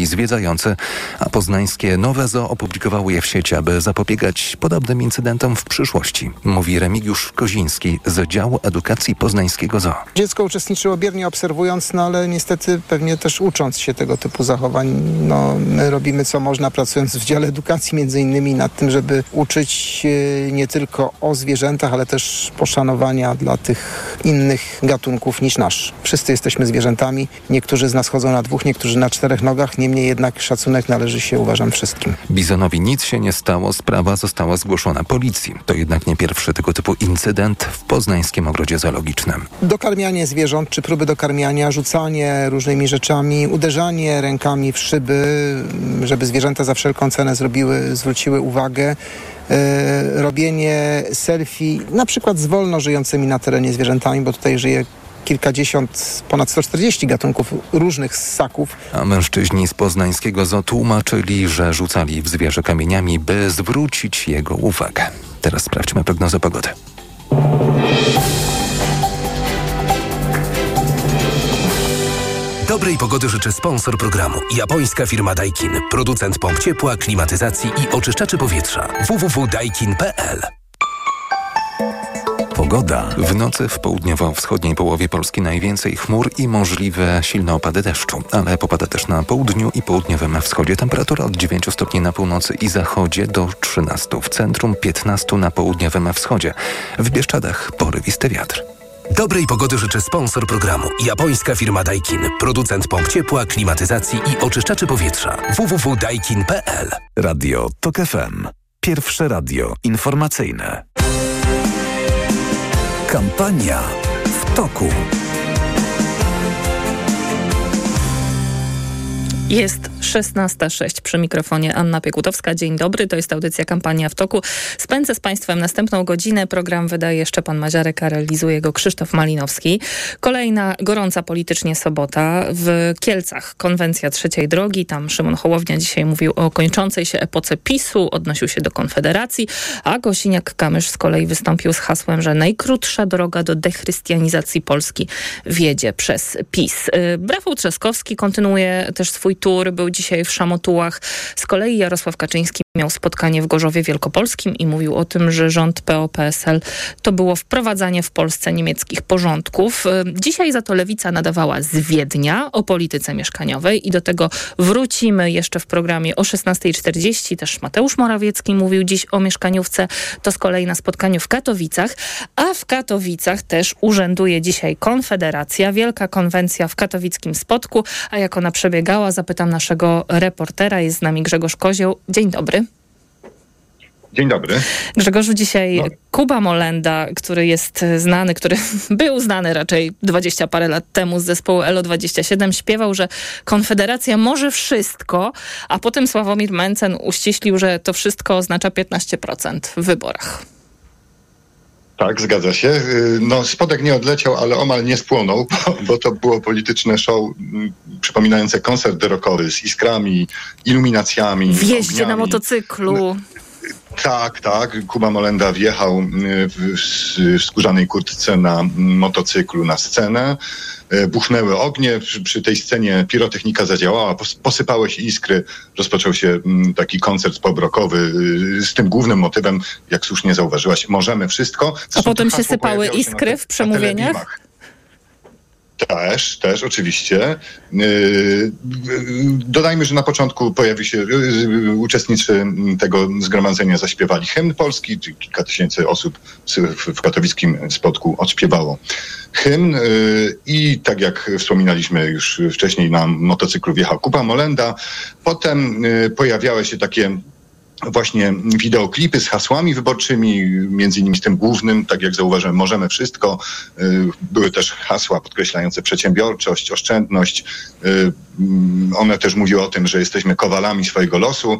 zaczęli zwiedzający, a poznańskie Nowe Zoo opublikowało je w sieci, aby zapobiegać podobnym incydentom w przyszłości, mówi Remigiusz Koziński z działu edukacji poznańskiego zoo. Dziecko uczestniczyło biernie obserwując, no ale niestety pewnie też ucząc się tego typu zachowań. No, my robimy co można pracując w dziale edukacji między innymi nad tym, żeby uczyć nie tylko o zwierzętach, ale też poszanowania dla tych innych gatunków niż nasz. Wszyscy jesteśmy zwierzętami. Niektórzy z nas chodzą na dwóch, niektórzy na czterech nogach. Niemniej jednak szacunek należy się, uważam, wszystkim. Bizonowi nic się nie stało, sprawa została zgłoszona policji. To jednak nie pierwszy tego typu incydent w poznańskim ogrodzie zoologicznym. Dokarmianie zwierząt, czy próby dokarmiania, rzucanie różnymi rzeczami, uderzanie rękami w szyby, żeby zwierzęta za wszelką cenę zrobiły, zwróciły uwagę. E, robienie selfie, na przykład z wolno żyjącymi na terenie zwierzętami, bo tutaj żyje kilkadziesiąt, ponad 140 gatunków różnych ssaków. A mężczyźni z poznańskiego zoo tłumaczyli, że rzucali w zwierzę kamieniami, by zwrócić jego uwagę. Teraz sprawdźmy prognozę pogody. Dobrej pogody życzy sponsor programu. Japońska firma Daikin. Producent pomp ciepła, klimatyzacji i oczyszczaczy powietrza. www.daikin.pl Pogoda. W nocy w południowo-wschodniej połowie Polski najwięcej chmur i możliwe silne opady deszczu, ale popada też na południu i południowym wschodzie. Temperatura od 9 stopni na północy i zachodzie do 13 w centrum, 15 na południowym wschodzie. W Bieszczadach porywisty wiatr. Dobrej pogody życzy sponsor programu. Japońska firma Daikin. Producent pomp ciepła, klimatyzacji i oczyszczaczy powietrza. www.daikin.pl Radio TOK FM. Pierwsze radio informacyjne. Kampania w toku. Jest 16.06 przy mikrofonie Anna Piekutowska. Dzień dobry, to jest audycja Kampania w toku. Spędzę z Państwem następną godzinę. Program wydaje Szczepan Maziarek, a realizuje go Krzysztof Malinowski. Kolejna gorąca politycznie sobota. W Kielcach konwencja trzeciej drogi. Tam Szymon Hołownia dzisiaj mówił o kończącej się epoce PiSu, odnosił się do Konfederacji, a Gosiniak-Kamysz z kolei wystąpił z hasłem, że najkrótsza droga do dechrystianizacji Polski wiedzie przez PiS. Rafał Trzaskowski kontynuuje też swój tour, był dzisiaj w Szamotułach. Z kolei Jarosław Kaczyński miał spotkanie w Gorzowie Wielkopolskim i mówił o tym, że rząd PO-PSL to było wprowadzanie w Polsce niemieckich porządków. Dzisiaj za to Lewica nadawała z Wiednia o polityce mieszkaniowej i do tego wrócimy jeszcze w programie o 16.40. Też Mateusz Morawiecki mówił dziś o mieszkaniówce. To z kolei na spotkaniu w Katowicach. A w Katowicach też urzęduje dzisiaj Konfederacja, Wielka Konwencja w katowickim Spotku. A jak ona przebiegała, zapytam naszego reportera. Jest z nami Grzegorz Kozioł. Dzień dobry. Dzień dobry. Grzegorzu, dzisiaj no. Kuba Molenda, który jest znany, który był znany raczej dwadzieścia parę lat temu z zespołu ELO 27, śpiewał, że Konfederacja może wszystko, a potem Sławomir Mencen uściślił, że to wszystko oznacza 15% w wyborach. Tak, zgadza się. No, spodek nie odleciał, ale omal nie spłonął, bo, to było polityczne show m, przypominające koncert rockowy z iskrami, iluminacjami. W jeździe na motocyklu. Tak, tak. Kuba Molenda wjechał w, w skórzanej kurtce na motocyklu na scenę. Buchnęły ognie, przy, przy, tej scenie pirotechnika zadziałała, posypały się iskry, rozpoczął się taki koncert pobrokowy z tym głównym motywem, jak słusznie zauważyłaś, możemy wszystko. A potem się sypały iskry w przemówieniach? Też, też, oczywiście. Dodajmy, że na początku pojawi się, uczestnicy tego zgromadzenia zaśpiewali hymn polski, kilka tysięcy osób w katowickim spotku odśpiewało hymn i tak jak wspominaliśmy już wcześniej na motocyklu wjechał Kuba Molenda. Potem pojawiały się takie właśnie wideoklipy z hasłami wyborczymi, między innymi z tym głównym, tak jak zauważyłem, możemy wszystko. Były też hasła podkreślające przedsiębiorczość, oszczędność. One też mówiły o tym, że jesteśmy kowalami swojego losu.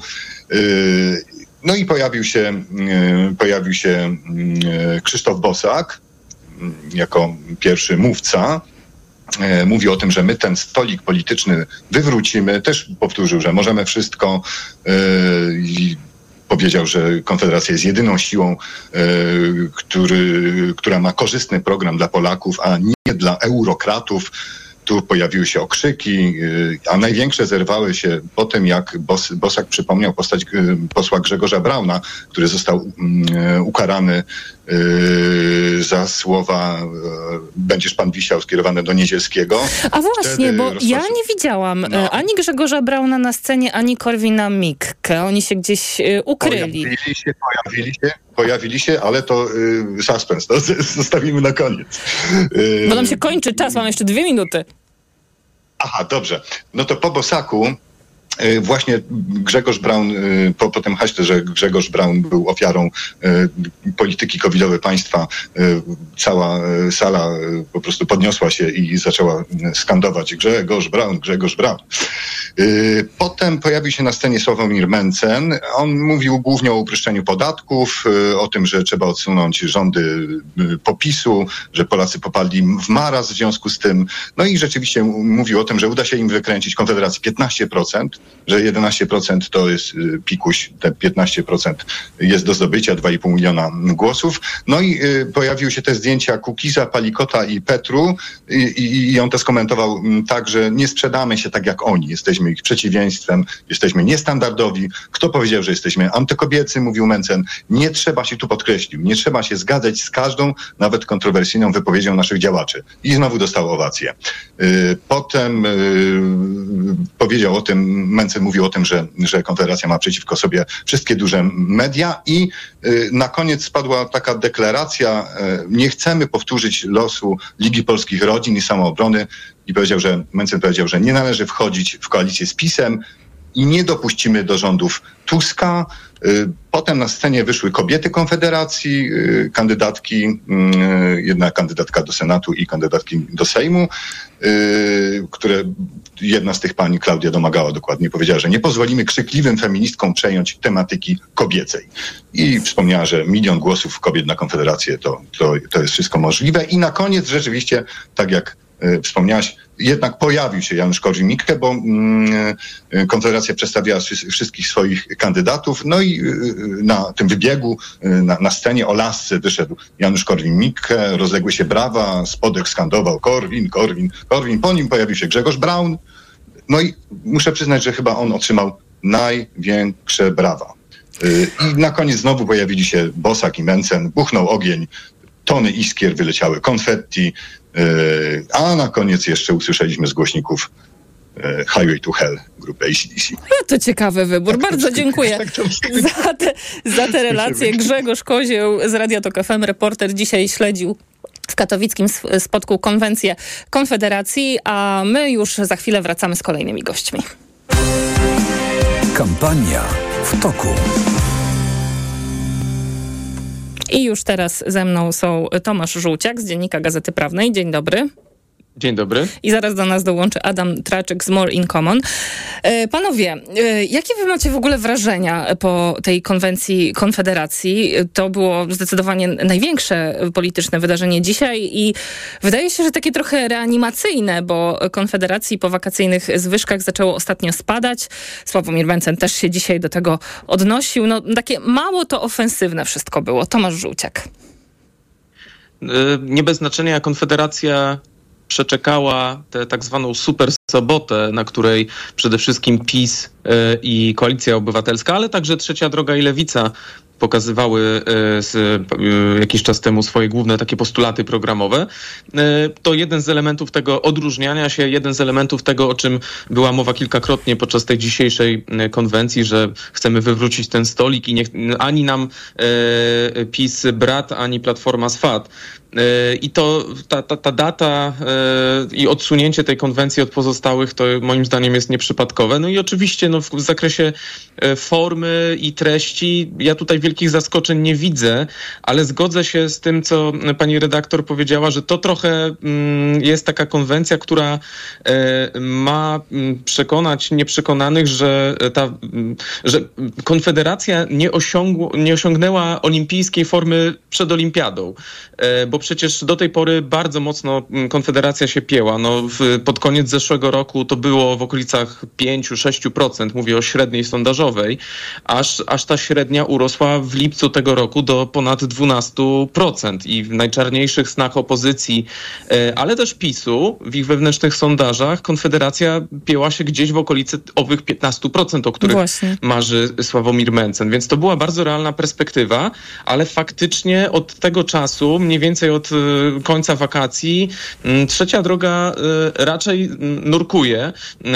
No i pojawił się, pojawił się Krzysztof Bosak jako pierwszy mówca mówi o tym, że my ten stolik polityczny wywrócimy. Też powtórzył, że możemy wszystko powiedział, że Konfederacja jest jedyną siłą, który, która ma korzystny program dla Polaków, a nie dla eurokratów. Tu pojawiły się okrzyki, a największe zerwały się po tym, jak Bos, Bosak przypomniał postać posła Grzegorza Brauna, który został mm, ukarany za słowa będziesz pan wisiał skierowane do Niedzielskiego. A właśnie, bo ja nie widziałam no. ani Grzegorza Brauna na scenie, ani Korwina Mikke. Oni się gdzieś ukryli. Pojawili się, pojawili się, pojawili się, ale to y, suspens, to zostawimy na koniec. Y, bo nam się kończy czas, mam jeszcze dwie minuty. Aha, dobrze. No to po Bosaku właśnie Grzegorz Braun, y, po, po tym haśle, że Grzegorz Braun był ofiarą y, polityki covidowej państwa, cała sala po prostu podniosła się i zaczęła skandować Grzegorz Braun, Grzegorz Braun. Potem pojawił się na scenie Sławomir Mencen. On mówił głównie o uproszczeniu podatków, o tym, że trzeba odsunąć rządy popisu, że Polacy popadli w maraz w związku z tym. No i rzeczywiście mówił o tym, że uda się im wykręcić Konfederacji 15%, że 11% to jest pikuś, te 15% jest do zdobycia, 2,5 miliona głosów. No i pojawiły się te zdjęcia Kukiza, Palikota i Petru i, i on to skomentował tak, że nie sprzedamy się tak jak oni, jesteśmy ich przeciwieństwem, jesteśmy niestandardowi. Kto powiedział, że jesteśmy antykobiecy, mówił Mencen. Nie trzeba się tu podkreślił, nie trzeba się zgadzać z każdą, nawet kontrowersyjną wypowiedzią naszych działaczy. I znowu dostał owację. Y, potem y, powiedział o tym, Mencen mówił o tym, że, że Konfederacja ma przeciwko sobie wszystkie duże media i y, na koniec spadła taka deklaracja, nie chcemy powtórzyć losu Ligi Polskich Rodzin i Samoobrony, i powiedział, że Mencen powiedział, że nie należy wchodzić w koalicję z PiSem i nie dopuścimy do rządów Tuska. Y, potem na scenie wyszły kobiety Konfederacji, y, kandydatki, y, jedna kandydatka do Senatu i kandydatki do Sejmu, które jedna z tych pani, Klaudia Domagała dokładnie, powiedziała, że nie pozwolimy krzykliwym feministkom przejąć tematyki kobiecej. I wspomniała, że milion głosów kobiet na Konfederację to, to, to jest wszystko możliwe. I na koniec rzeczywiście, tak jak wspomniałaś, jednak pojawił się Janusz Korwin-Mikke, bo mm, e, Konfederacja przedstawiała wszystkich swoich kandydatów, no i e, na tym wybiegu, na, na scenie o lasce wyszedł Janusz Korwin-Mikke, rozległy się brawa, spodek skandował Korwin, Korwin, Korwin, po nim pojawił się Grzegorz Braun, no i muszę przyznać, że chyba on otrzymał największe brawa. I na koniec znowu pojawili się Bosak i Mencen, buchnął ogień, tony iskier wyleciały, konfetti, E, a na koniec jeszcze usłyszeliśmy z głośników e, Highway to Hell grupy ACDC. No to ciekawy wybór. Tak Bardzo dziękuję tak za, te, za te relacje. Grzegorz Kozieł z Radia Tok FM, reporter, dzisiaj śledził w katowickim spotku konwencję Konfederacji, a my już za chwilę wracamy z kolejnymi gośćmi. Kampania w toku. I już teraz ze mną są Tomasz Żółciak z Dziennika Gazety Prawnej. Dzień dobry. Dzień dobry. I zaraz do nas dołączy Adam Traczyk z More in Common. E, panowie, e, jakie wy macie w ogóle wrażenia po tej konwencji Konfederacji? To było zdecydowanie największe polityczne wydarzenie dzisiaj i wydaje się, że takie trochę reanimacyjne, bo Konfederacji po wakacyjnych zwyżkach zaczęło ostatnio spadać. Sławomir Mencen też się dzisiaj do tego odnosił. No, takie mało to ofensywne wszystko było. Tomasz Żółciak. E, nie bez znaczenia Konfederacja przeczekała tę tak zwaną super sobotę, na której przede wszystkim PiS e, i Koalicja Obywatelska, ale także Trzecia Droga i Lewica pokazywały e, e, jakiś czas temu swoje główne takie postulaty programowe. To jeden z elementów tego odróżniania się, jeden z elementów tego, o czym była mowa kilkakrotnie podczas tej dzisiejszej konwencji, że chcemy wywrócić ten stolik i ani nam PiS brat, ani Platforma swat. I to ta, ta, ta data i odsunięcie tej konwencji od pozostałych to moim zdaniem jest nieprzypadkowe. No i oczywiście no, w zakresie e, formy i treści ja tutaj wielkich zaskoczeń nie widzę, ale zgodzę się z tym, co pani redaktor powiedziała, że to trochę mm, jest taka konwencja, która e, ma mm, przekonać nieprzekonanych, że ta, mm, że Konfederacja nie, osiągł, nie osiągnęła olimpijskiej formy przed olimpiadą, e, bo przecież do tej pory bardzo mocno mm, Konfederacja się pieła. No, w, pod koniec zeszłego roku to było w okolicach 5-6%, mówię o średniej sondażowej, aż, aż ta średnia urosła w lipcu tego roku do ponad 12% i w najczarniejszych snach opozycji, e, ale też PiSu w ich wewnętrznych sondażach Konfederacja pieła się gdzieś w okolicy owych 15%, o których Właśnie. marzy Sławomir Mencen. Więc to była bardzo realna perspektywa, ale faktycznie od tego czasu, mniej więcej od y, końca wakacji, mm, trzecia droga y, raczej nurkuje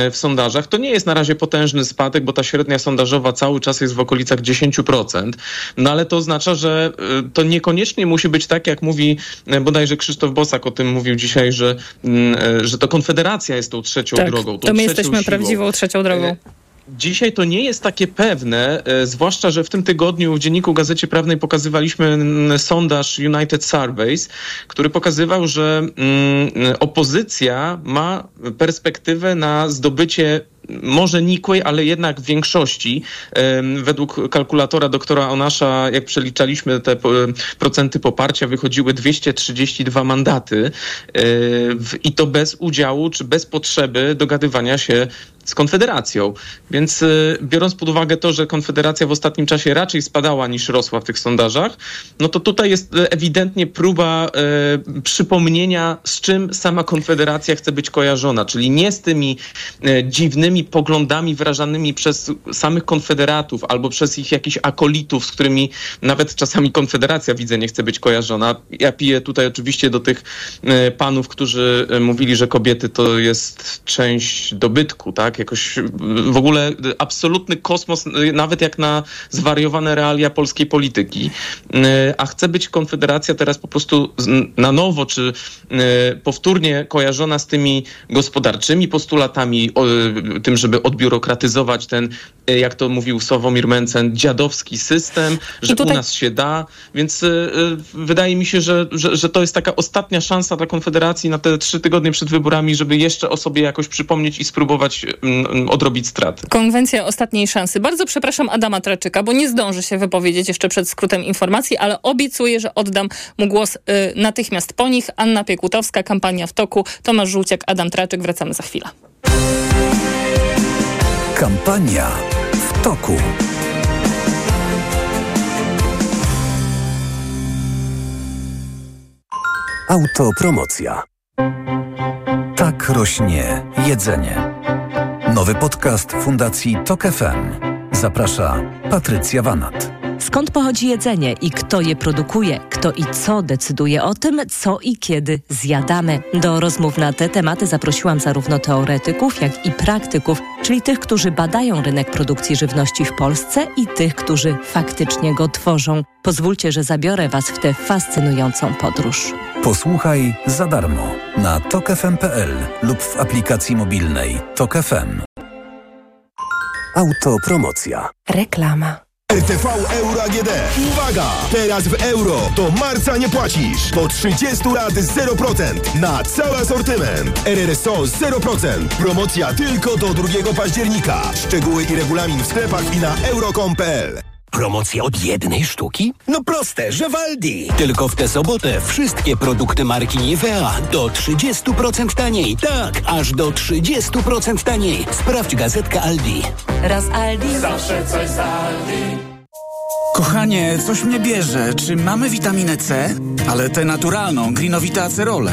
y, w sondażach. To nie jest na razie potężny spadek, bo ta średnia sondażowa cały czas jest w okolicach 10%. No ale to oznacza, że to niekoniecznie musi być tak, jak mówi bodajże Krzysztof Bosak o tym mówił dzisiaj, że, mm, że to Konfederacja jest tą trzecią Tak, drogą. tą to my jesteśmy siłą. prawdziwą trzecią drogą. Dzisiaj to nie jest takie pewne, e, zwłaszcza, że w tym tygodniu w Dzienniku Gazecie Prawnej pokazywaliśmy sondaż United Surveys, który pokazywał, że mm, opozycja ma perspektywę na zdobycie może nikłej, ale jednak większości. Em, Według kalkulatora doktora Onasza, jak przeliczaliśmy te procenty poparcia, wychodziły 232 mandaty e, w- i to bez udziału czy bez potrzeby dogadywania się z Konfederacją. Więc e, biorąc pod uwagę to, że Konfederacja w ostatnim czasie raczej spadała niż rosła w tych sondażach, no to tutaj jest ewidentnie próba e, przypomnienia, z czym sama Konfederacja chce być kojarzona, czyli nie z tymi dziwnymi poglądami wyrażanymi przez samych konfederatów albo przez ich jakichś akolitów, z którymi nawet czasami Konfederacja widzę nie chce być kojarzona. Ja piję tutaj oczywiście do tych e, panów, którzy e, mówili, że kobiety to jest część dobytku, tak? Jakoś e, w ogóle absolutny kosmos, nawet jak na zwariowane realia polskiej polityki. A chce być Konfederacja teraz po prostu na nowo, czy powtórnie kojarzona z tymi gospodarczymi postulatami, tym, żeby odbiurokratyzować ten, e, jak to mówił Sławomir Mencen, dziadowski system, że tutaj- u nas się da, więc e, e, wydaje mi się, że, że, że to jest taka ostatnia szansa dla Konfederacji na te trzy tygodnie przed wyborami, żeby jeszcze o sobie jakoś przypomnieć i spróbować mm, mm, odrobić straty. Konwencja ostatniej szansy. Bardzo przepraszam Adama Traczyka, bo nie zdąży się wypowiedzieć jeszcze przed skrótem informacji, ale obiecuję, że oddam mu głos y, natychmiast po nich. Anna Piekutowska, kampania w toku, Tomasz Żółciak, Adam Traczyk. Wracamy za chwilę. Kampania w toku. Autopromocja. Tak rośnie jedzenie. Nowy podcast Fundacji Tok FM. Zaprasza Patrycja Wanat. Skąd pochodzi jedzenie i kto je produkuje? Kto i co decyduje o tym, co i kiedy zjadamy? Do rozmów na te tematy zaprosiłam zarówno teoretyków, jak i praktyków, czyli tych, którzy badają rynek produkcji żywności w Polsce i tych, którzy faktycznie go tworzą. Pozwólcie, że zabiorę Was w tę fascynującą podróż. Posłuchaj za darmo na tokefm.pl lub w aplikacji mobilnej Tok FM. Autopromocja. Reklama. RTV Euro AGD. Uwaga! Teraz w euro do marca nie płacisz. Do 30 lat 0% na cały asortyment. RRSO 0%. Promocja tylko do 2 października. Szczegóły i regulamin w sklepach i na euro.com.pl. Promocja od jednej sztuki? No proste, że Waldi. Tylko w tę sobotę wszystkie produkty marki Nivea do 30% taniej. Tak, aż do 30% taniej. Sprawdź gazetkę Aldi. Raz Aldi. Kochanie, coś mnie bierze. Czy mamy witaminę C? Ale tę naturalną, grynowita acerola?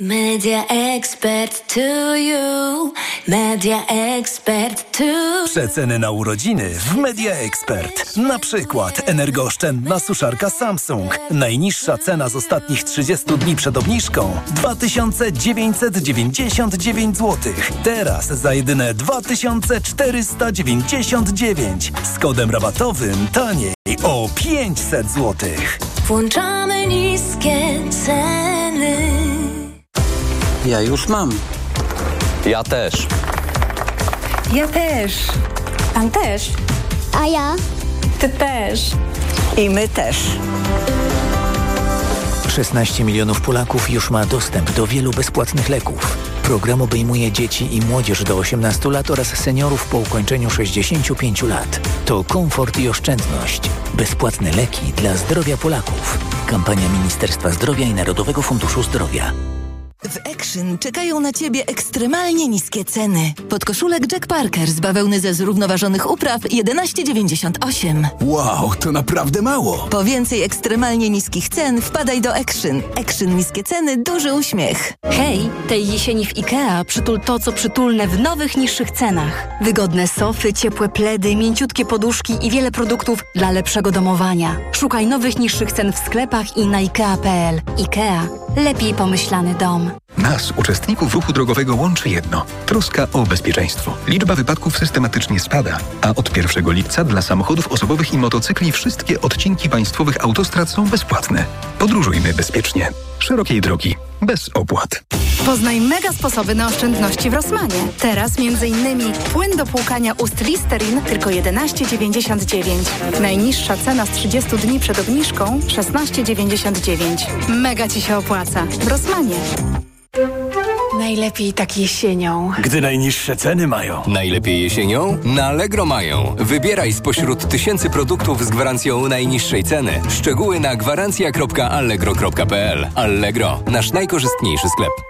Media expert to you. Media expert to Przeceny na urodziny w Media Expert. Na przykład energooszczędna suszarka Samsung. Najniższa cena z ostatnich 30 dni przed obniżką 2999 zł. Teraz za jedyne 2499. Z kodem rabatowym taniej o 500 zł. Włączamy niskie ceny. Ja już mam. Ja też. Ja też. Pan też? A ja? Ty też. I my też. 16 milionów Polaków już ma dostęp do wielu bezpłatnych leków. Program obejmuje dzieci i młodzież do 18 lat oraz seniorów po ukończeniu 65 lat. To komfort i oszczędność. Bezpłatne leki dla zdrowia Polaków. Kampania Ministerstwa Zdrowia i Narodowego Funduszu Zdrowia. W Action czekają na Ciebie ekstremalnie niskie ceny. Podkoszulek Jack Parker z bawełny ze zrównoważonych upraw 11,98. Wow, to naprawdę mało. Po więcej ekstremalnie niskich cen wpadaj do Action. Action niskie ceny, duży uśmiech. Hej, tej jesieni w IKEA przytul to, co przytulne w nowych, niższych cenach. Wygodne sofy, ciepłe pledy, mięciutkie poduszki i wiele produktów dla lepszego domowania. Szukaj nowych, niższych cen w sklepach i na IKEA.pl. IKEA. Lepiej pomyślany dom. Nas, uczestników ruchu drogowego, łączy jedno troska o bezpieczeństwo. Liczba wypadków systematycznie spada, a od 1 lipca dla samochodów osobowych i motocykli wszystkie odcinki państwowych autostrad są bezpłatne. Podróżujmy bezpiecznie. Szerokiej drogi, bez opłat. Poznaj mega sposoby na oszczędności w Rosmanie. Teraz m.in. płyn do płukania ust Listerin tylko 11,99. Najniższa cena z 30 dni przed obniżką 16,99. Mega Ci się opłaca. W Rosmanie. Najlepiej tak jesienią. Gdy najniższe ceny mają. Najlepiej jesienią? Na Allegro mają. Wybieraj spośród tysięcy produktów z gwarancją najniższej ceny. Szczegóły na gwarancja.allegro.pl Allegro, nasz najkorzystniejszy sklep.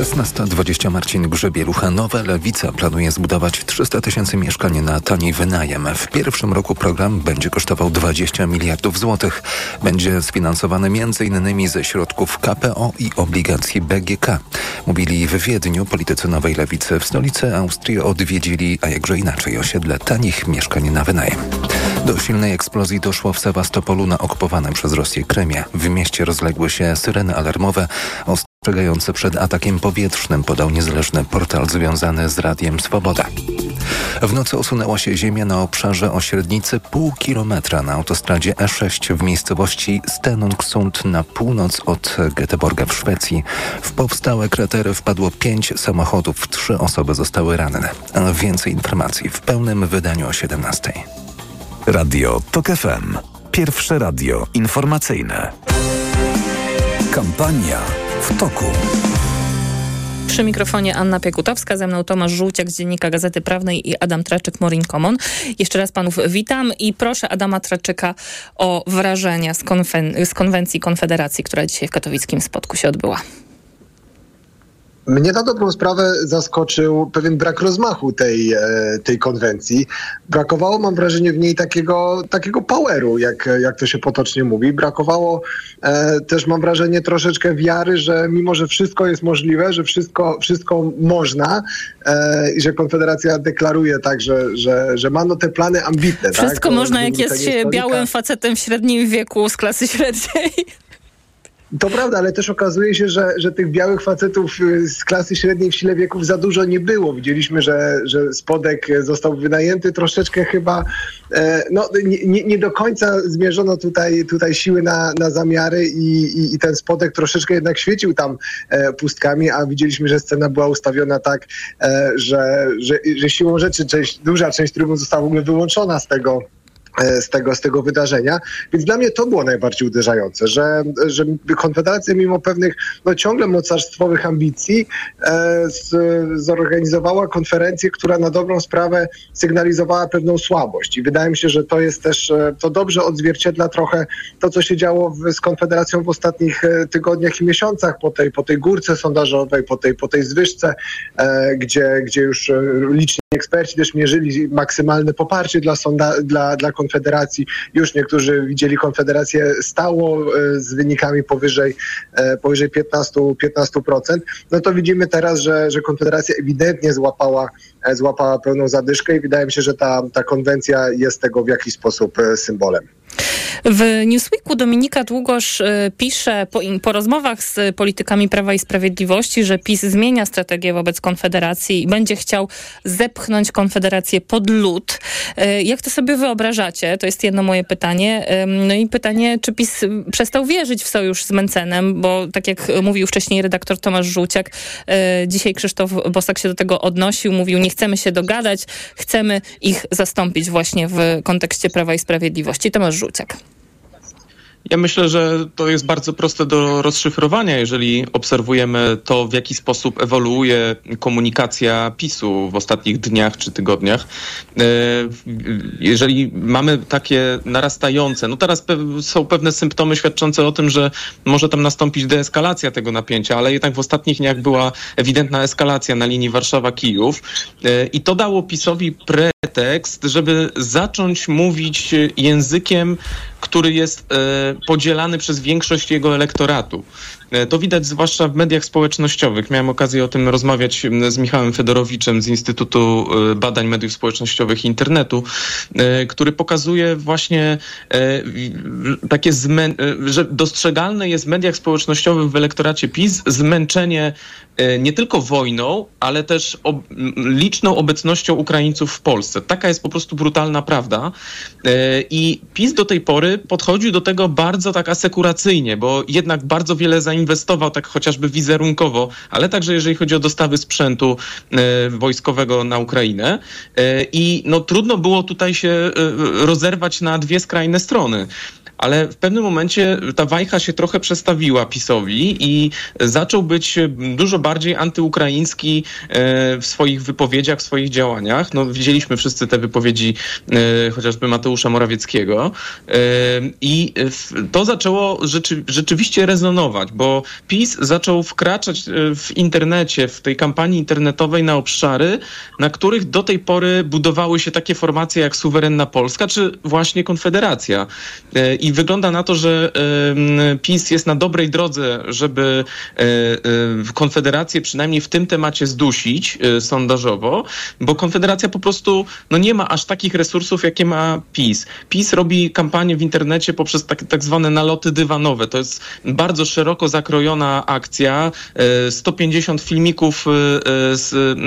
16.20 Marcin Grzebielucha. Nowa Lewica planuje zbudować 300 tysięcy mieszkań na tani wynajem. W pierwszym roku program będzie kosztował 20 miliardów złotych. Będzie sfinansowany m.in. ze środków KPO i obligacji BGK. Mówili w Wiedniu politycy Nowej Lewicy. W stolicy Austrii odwiedzili, a jakże inaczej, osiedle tanich mieszkań na wynajem. Do silnej eksplozji doszło w Sewastopolu na okupowanym przez Rosję Krymie. W mieście rozległy się syreny alarmowe ostrzegające przed atakiem powietrznym, podał niezależny portal związany z Radiem Swoboda. W nocy osunęła się ziemia na obszarze o średnicy pół kilometra na autostradzie E6 w miejscowości Stenungsund na północ od Göteborga w Szwecji. W powstałe kratery wpadło pięć samochodów, trzy osoby zostały ranne. A więcej informacji w pełnym wydaniu o 17. Radio TOK FM. Pierwsze radio informacyjne. Kampania toku. Przy mikrofonie Anna Piekutowska, ze mną Tomasz Żółciak z Dziennika Gazety Prawnej i Adam Traczyk, Morin Common. Jeszcze raz panów witam i proszę Adama Traczyka o wrażenia z, konwen z konwencji Konfederacji, która dzisiaj w katowickim spotku się odbyła. Mnie na dobrą sprawę zaskoczył pewien brak rozmachu tej, e, tej konwencji. Brakowało, mam wrażenie, w niej takiego, takiego poweru, jak, jak to się potocznie mówi. Brakowało e, też, mam wrażenie, troszeczkę wiary, że mimo, że wszystko jest możliwe, że wszystko, wszystko można e, i że Konfederacja deklaruje tak, że, że, że ma no te plany ambitne. Wszystko tak? można, jak jest się białym facetem w średnim wieku z klasy średniej. To prawda, ale też okazuje się, że, że tych białych facetów y, z klasy średniej w sile wieków za dużo nie było. Widzieliśmy, że, że spodek został wynajęty troszeczkę chyba, e, no nie, nie do końca zmierzono tutaj, tutaj siły na, na zamiary i, i, i ten spodek troszeczkę jednak świecił tam e, pustkami, a widzieliśmy, że scena była ustawiona tak, e, że, że, że siłą rzeczy część, duża część trybun została w ogóle wyłączona z tego z tego, z tego wydarzenia. Więc dla mnie to było najbardziej uderzające, że, że Konfederacja mimo pewnych no, ciągle mocarstwowych ambicji e, z, zorganizowała konferencję, która na dobrą sprawę sygnalizowała pewną słabość. I wydaje mi się, że to jest też, e, to dobrze odzwierciedla trochę to, co się działo w, z Konfederacją w ostatnich e, tygodniach i miesiącach po tej, po tej górce sondażowej, po tej, po tej zwyżce, e, gdzie, gdzie już e, liczni eksperci też mierzyli maksymalne poparcie dla, sonda, dla, dla Konfederacji. Już niektórzy widzieli Konfederację stało e, z wynikami powyżej, e, powyżej 15, 15%. No to widzimy teraz, że, że Konfederacja ewidentnie złapała, e, złapała pełną zadyszkę i wydaje mi się, że ta, ta konwencja jest tego w jakiś sposób symbolem. W Newsweeku Dominika Długosz y, pisze po, po, rozmowach z politykami Prawa i Sprawiedliwości, że PiS zmienia strategię wobec Konfederacji i będzie chciał zepchnąć Konfederację pod lód. Y, jak to sobie wyobrażacie? To jest jedno moje pytanie. No i pytanie, czy PiS przestał wierzyć w sojusz z Mencenem, bo tak jak mówił wcześniej redaktor Tomasz Żółciak, y, dzisiaj Krzysztof Bosak się do tego odnosił, mówił, nie chcemy się dogadać, chcemy ich zastąpić właśnie w kontekście Prawa i Sprawiedliwości. Tomasz Żółciak. Ja myślę, że to jest bardzo proste do rozszyfrowania, jeżeli obserwujemy to, w jaki sposób ewoluuje komunikacja PiSu w ostatnich dniach czy tygodniach. E, jeżeli mamy takie narastające, no teraz są pewne symptomy świadczące o tym, że może tam nastąpić deeskalacja tego napięcia, ale jednak w ostatnich dniach była ewidentna eskalacja na linii Warszawa-Kijów e, i to dało PiSowi pretekst, żeby zacząć mówić językiem, który jest e, podzielany przez większość jego elektoratu. E, to widać zwłaszcza w mediach społecznościowych. Miałem okazję o tym rozmawiać z Michałem Fedorowiczem z Instytutu e, Badań Mediów Społecznościowych i Internetu, który pokazuje właśnie takie, że dostrzegalne jest w mediach społecznościowych w elektoracie PiS zmęczenie nie tylko wojną, ale też ob liczną obecnością Ukraińców w Polsce. Taka jest po prostu brutalna prawda. I PiS do tej pory podchodził do tego bardzo tak asekuracyjnie, bo jednak bardzo wiele zainwestował, tak chociażby wizerunkowo, ale także jeżeli chodzi o dostawy sprzętu e, wojskowego na Ukrainę. E, I no, trudno było tutaj się e, rozerwać na dwie skrajne strony ale w pewnym momencie ta wajcha się trochę przestawiła PiSowi i zaczął być dużo bardziej antyukraiński e, w swoich wypowiedziach, w swoich działaniach. No, widzieliśmy wszyscy te wypowiedzi e, chociażby Mateusza Morawieckiego e, i to zaczęło rzeczy, rzeczywiście rezonować, bo PiS zaczął wkraczać w internecie, w tej kampanii internetowej na obszary, na których do tej pory budowały się takie formacje jak Suwerenna Polska, czy właśnie Konfederacja. I i wygląda na to, że PiS jest na dobrej drodze, żeby e, e, Konfederację przynajmniej w tym temacie zdusić e, sondażowo, bo Konfederacja po prostu no nie ma aż takich resursów, jakie ma PiS. PiS robi kampanię w internecie poprzez tak, tak zwane naloty dywanowe. To jest bardzo szeroko zakrojona akcja. 150 filmików z,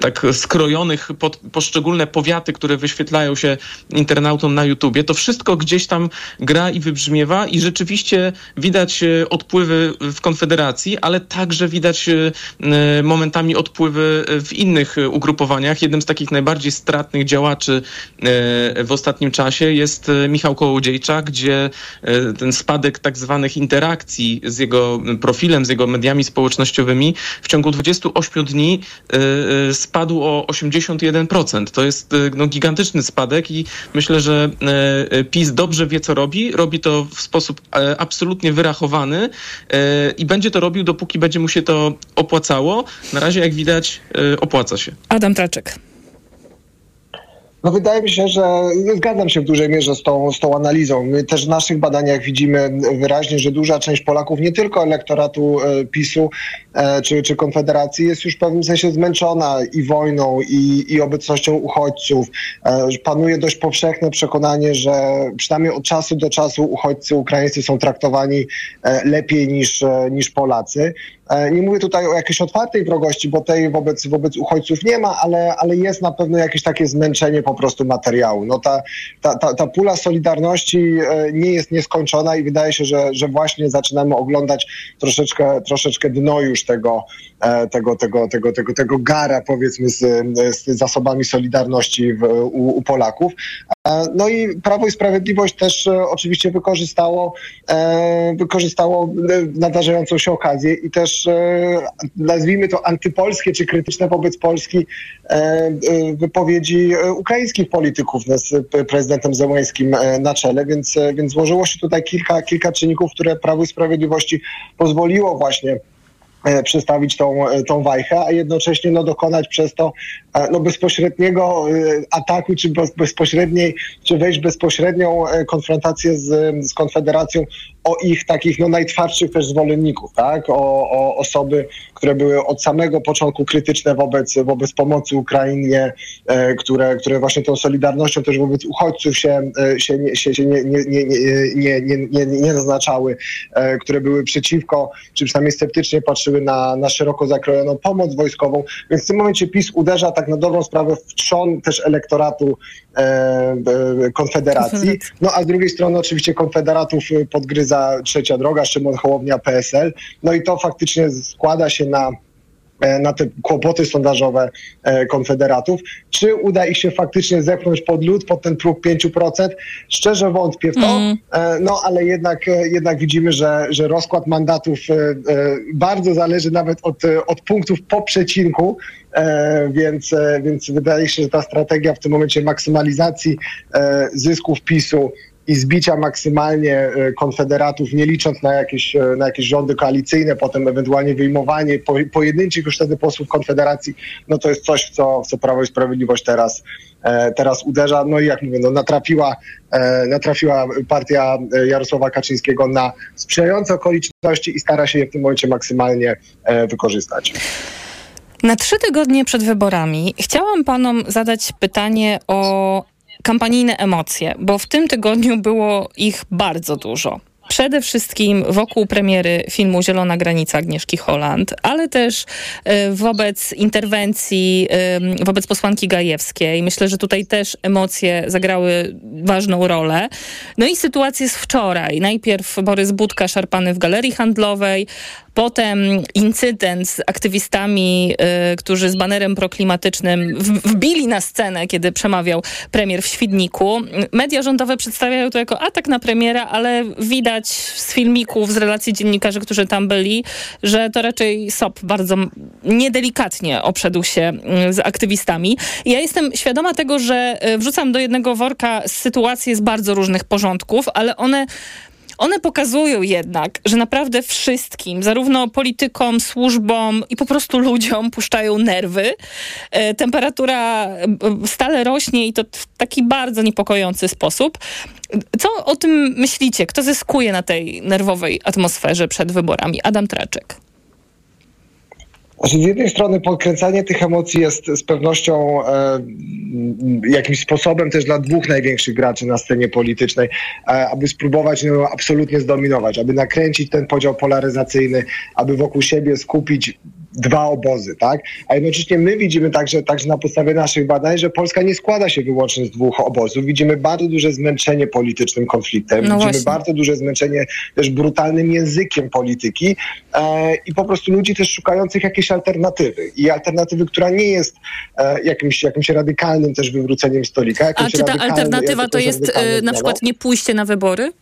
tak skrojonych pod poszczególne powiaty, które wyświetlają się internautom na YouTubie. To wszystko gdzieś tam gra i wybrzmiewa i rzeczywiście widać e, odpływy w Konfederacji, ale także widać e, e, momentami odpływy w innych ugrupowaniach. Jednym z takich najbardziej stratnych działaczy w ostatnim czasie jest Michał Kołodziejczak, gdzie ten spadek tak zwanych interakcji z jego profilem, z jego mediami społecznościowymi w ciągu 28 dni spadł o 81%. To jest no, gigantyczny spadek i myślę, że PiS dobrze wie, co robi. Robi to w sposób e, absolutnie wyrachowany e, i będzie to robił, dopóki będzie mu się to opłacało. Na razie, jak widać, e, opłaca się. Adam Traczek. No wydaje mi się, że zgadzam się w dużej mierze z tą, z tą analizą. My też w naszych badaniach widzimy wyraźnie, że duża część Polaków, nie tylko elektoratu PiSu czy, czy Konfederacji, jest już w pewnym sensie zmęczona i wojną, i, i obecnością uchodźców. Panuje dość powszechne przekonanie, że przynajmniej od czasu do czasu uchodźcy ukraińscy są traktowani lepiej niż, niż Polacy. Nie mówię tutaj o jakiejś otwartej wrogości, bo tej wobec, wobec uchodźców nie ma, ale, ale jest na pewno jakieś takie zmęczenie po prostu materiału. No ta, ta, ta, ta pula solidarności nie jest nieskończona i wydaje się, że, że właśnie zaczynamy oglądać troszeczkę, troszeczkę dno już tego, tego, tego, tego, tego, tego gara powiedzmy z, z zasobami solidarności w, u, u Polaków. No i Prawo i Sprawiedliwość też oczywiście wykorzystało, wykorzystało nadarzającą się okazję i też nazwijmy to antypolskie czy krytyczne wobec Polski wypowiedzi ukraińskich polityków z prezydentem Zełańskim na czele, więc, więc złożyło się tutaj kilka, kilka czynników, które Prawo i Sprawiedliwości pozwoliło właśnie e, przestawić tą, e, tą wajchę, a jednocześnie no, dokonać przez to e, no, bezpośredniego e, ataku, czy bez, bezpośredniej, czy wejść bezpośrednią e, konfrontację z, z Konfederacją o ich takich no, najtwardszych też zwolenników, tak? O, o osoby, które były od samego początku krytyczne wobec, wobec pomocy Ukrainie, e, które, które właśnie tą solidarnością też wobec uchodźców się, e, się, nie, się, się nie, nie, nie, nie, nie, nie, nie zaznaczały, e, które były przeciwko, czy przynajmniej sceptycznie patrzyły na, na szeroko zakrojoną pomoc wojskową. Więc w tym momencie PiS uderza tak na dobrą sprawę w trzon też elektoratu e, e, Konfederacji. No a z drugiej strony oczywiście Konfederatów e, podgryza Trzecia Droga, Szymon Hołownia, PSL. No i to faktycznie składa się na na te kłopoty sondażowe e, konfederatów. Czy uda ich się faktycznie zepchnąć pod lód, pod ten próg 5%? Szczerze wątpię w to, Mm. e, no ale jednak, e, jednak widzimy, że, że rozkład mandatów e, e, bardzo zależy nawet od, e, od punktów po przecinku, e, więc, e, więc wydaje się, że ta strategia w tym momencie maksymalizacji e, zysków PiSu i zbicia maksymalnie e, konfederatów, nie licząc na jakieś, e, na jakieś rządy koalicyjne, potem ewentualnie wyjmowanie po, pojedynczych już wtedy posłów Konfederacji, no to jest coś, w co, w co Prawo i Sprawiedliwość teraz, e, teraz uderza. No i jak mówię, no natrafiła, natrafiła partia Jarosława Kaczyńskiego na sprzyjające okoliczności i stara się je w tym momencie maksymalnie wykorzystać. Na trzy tygodnie przed wyborami chciałam panom zadać pytanie o kampanijne emocje, bo w tym tygodniu było ich bardzo dużo. Przede wszystkim wokół premiery filmu Zielona Granica Agnieszki Holland, ale też e, wobec interwencji e, wobec posłanki Gajewskiej. Myślę, że tutaj też emocje zagrały ważną rolę. No i sytuację z wczoraj. Najpierw Borys Budka szarpany w galerii handlowej, Potem incydent z aktywistami, y, którzy z banerem proklimatycznym wbili na scenę, kiedy przemawiał premier w Świdniku. Media rządowe przedstawiają to jako atak na premiera, ale widać z filmików, z relacji dziennikarzy, którzy tam byli, że to raczej SOP bardzo niedelikatnie obszedł się y, z aktywistami. Ja jestem świadoma tego, że y, wrzucam do jednego worka sytuacje z bardzo różnych porządków, ale one one pokazują jednak, że naprawdę wszystkim, zarówno politykom, służbom i po prostu ludziom puszczają nerwy. E, Temperatura e, stale rośnie i to w taki bardzo niepokojący sposób. Co o tym myślicie? Kto zyskuje na tej nerwowej atmosferze przed wyborami? Adam Traczek. Znaczy, z jednej strony podkręcanie tych emocji jest z pewnością e, jakimś sposobem też dla dwóch największych graczy na scenie politycznej, e, aby spróbować no, absolutnie zdominować, aby nakręcić ten podział polaryzacyjny, aby wokół siebie skupić dwa obozy, tak? A jednocześnie my widzimy także, także na podstawie naszych badań, że Polska nie składa się wyłącznie z dwóch obozów. Widzimy bardzo duże zmęczenie politycznym konfliktem. No widzimy właśnie. bardzo duże zmęczenie też brutalnym językiem polityki e, i po prostu ludzi też szukających jakiejś alternatywy. I alternatywy, która nie jest e, jakimś, jakimś radykalnym też wywróceniem stolika. A czy ta alternatywa to jakąś jest e, na przykład nie pójście na wybory?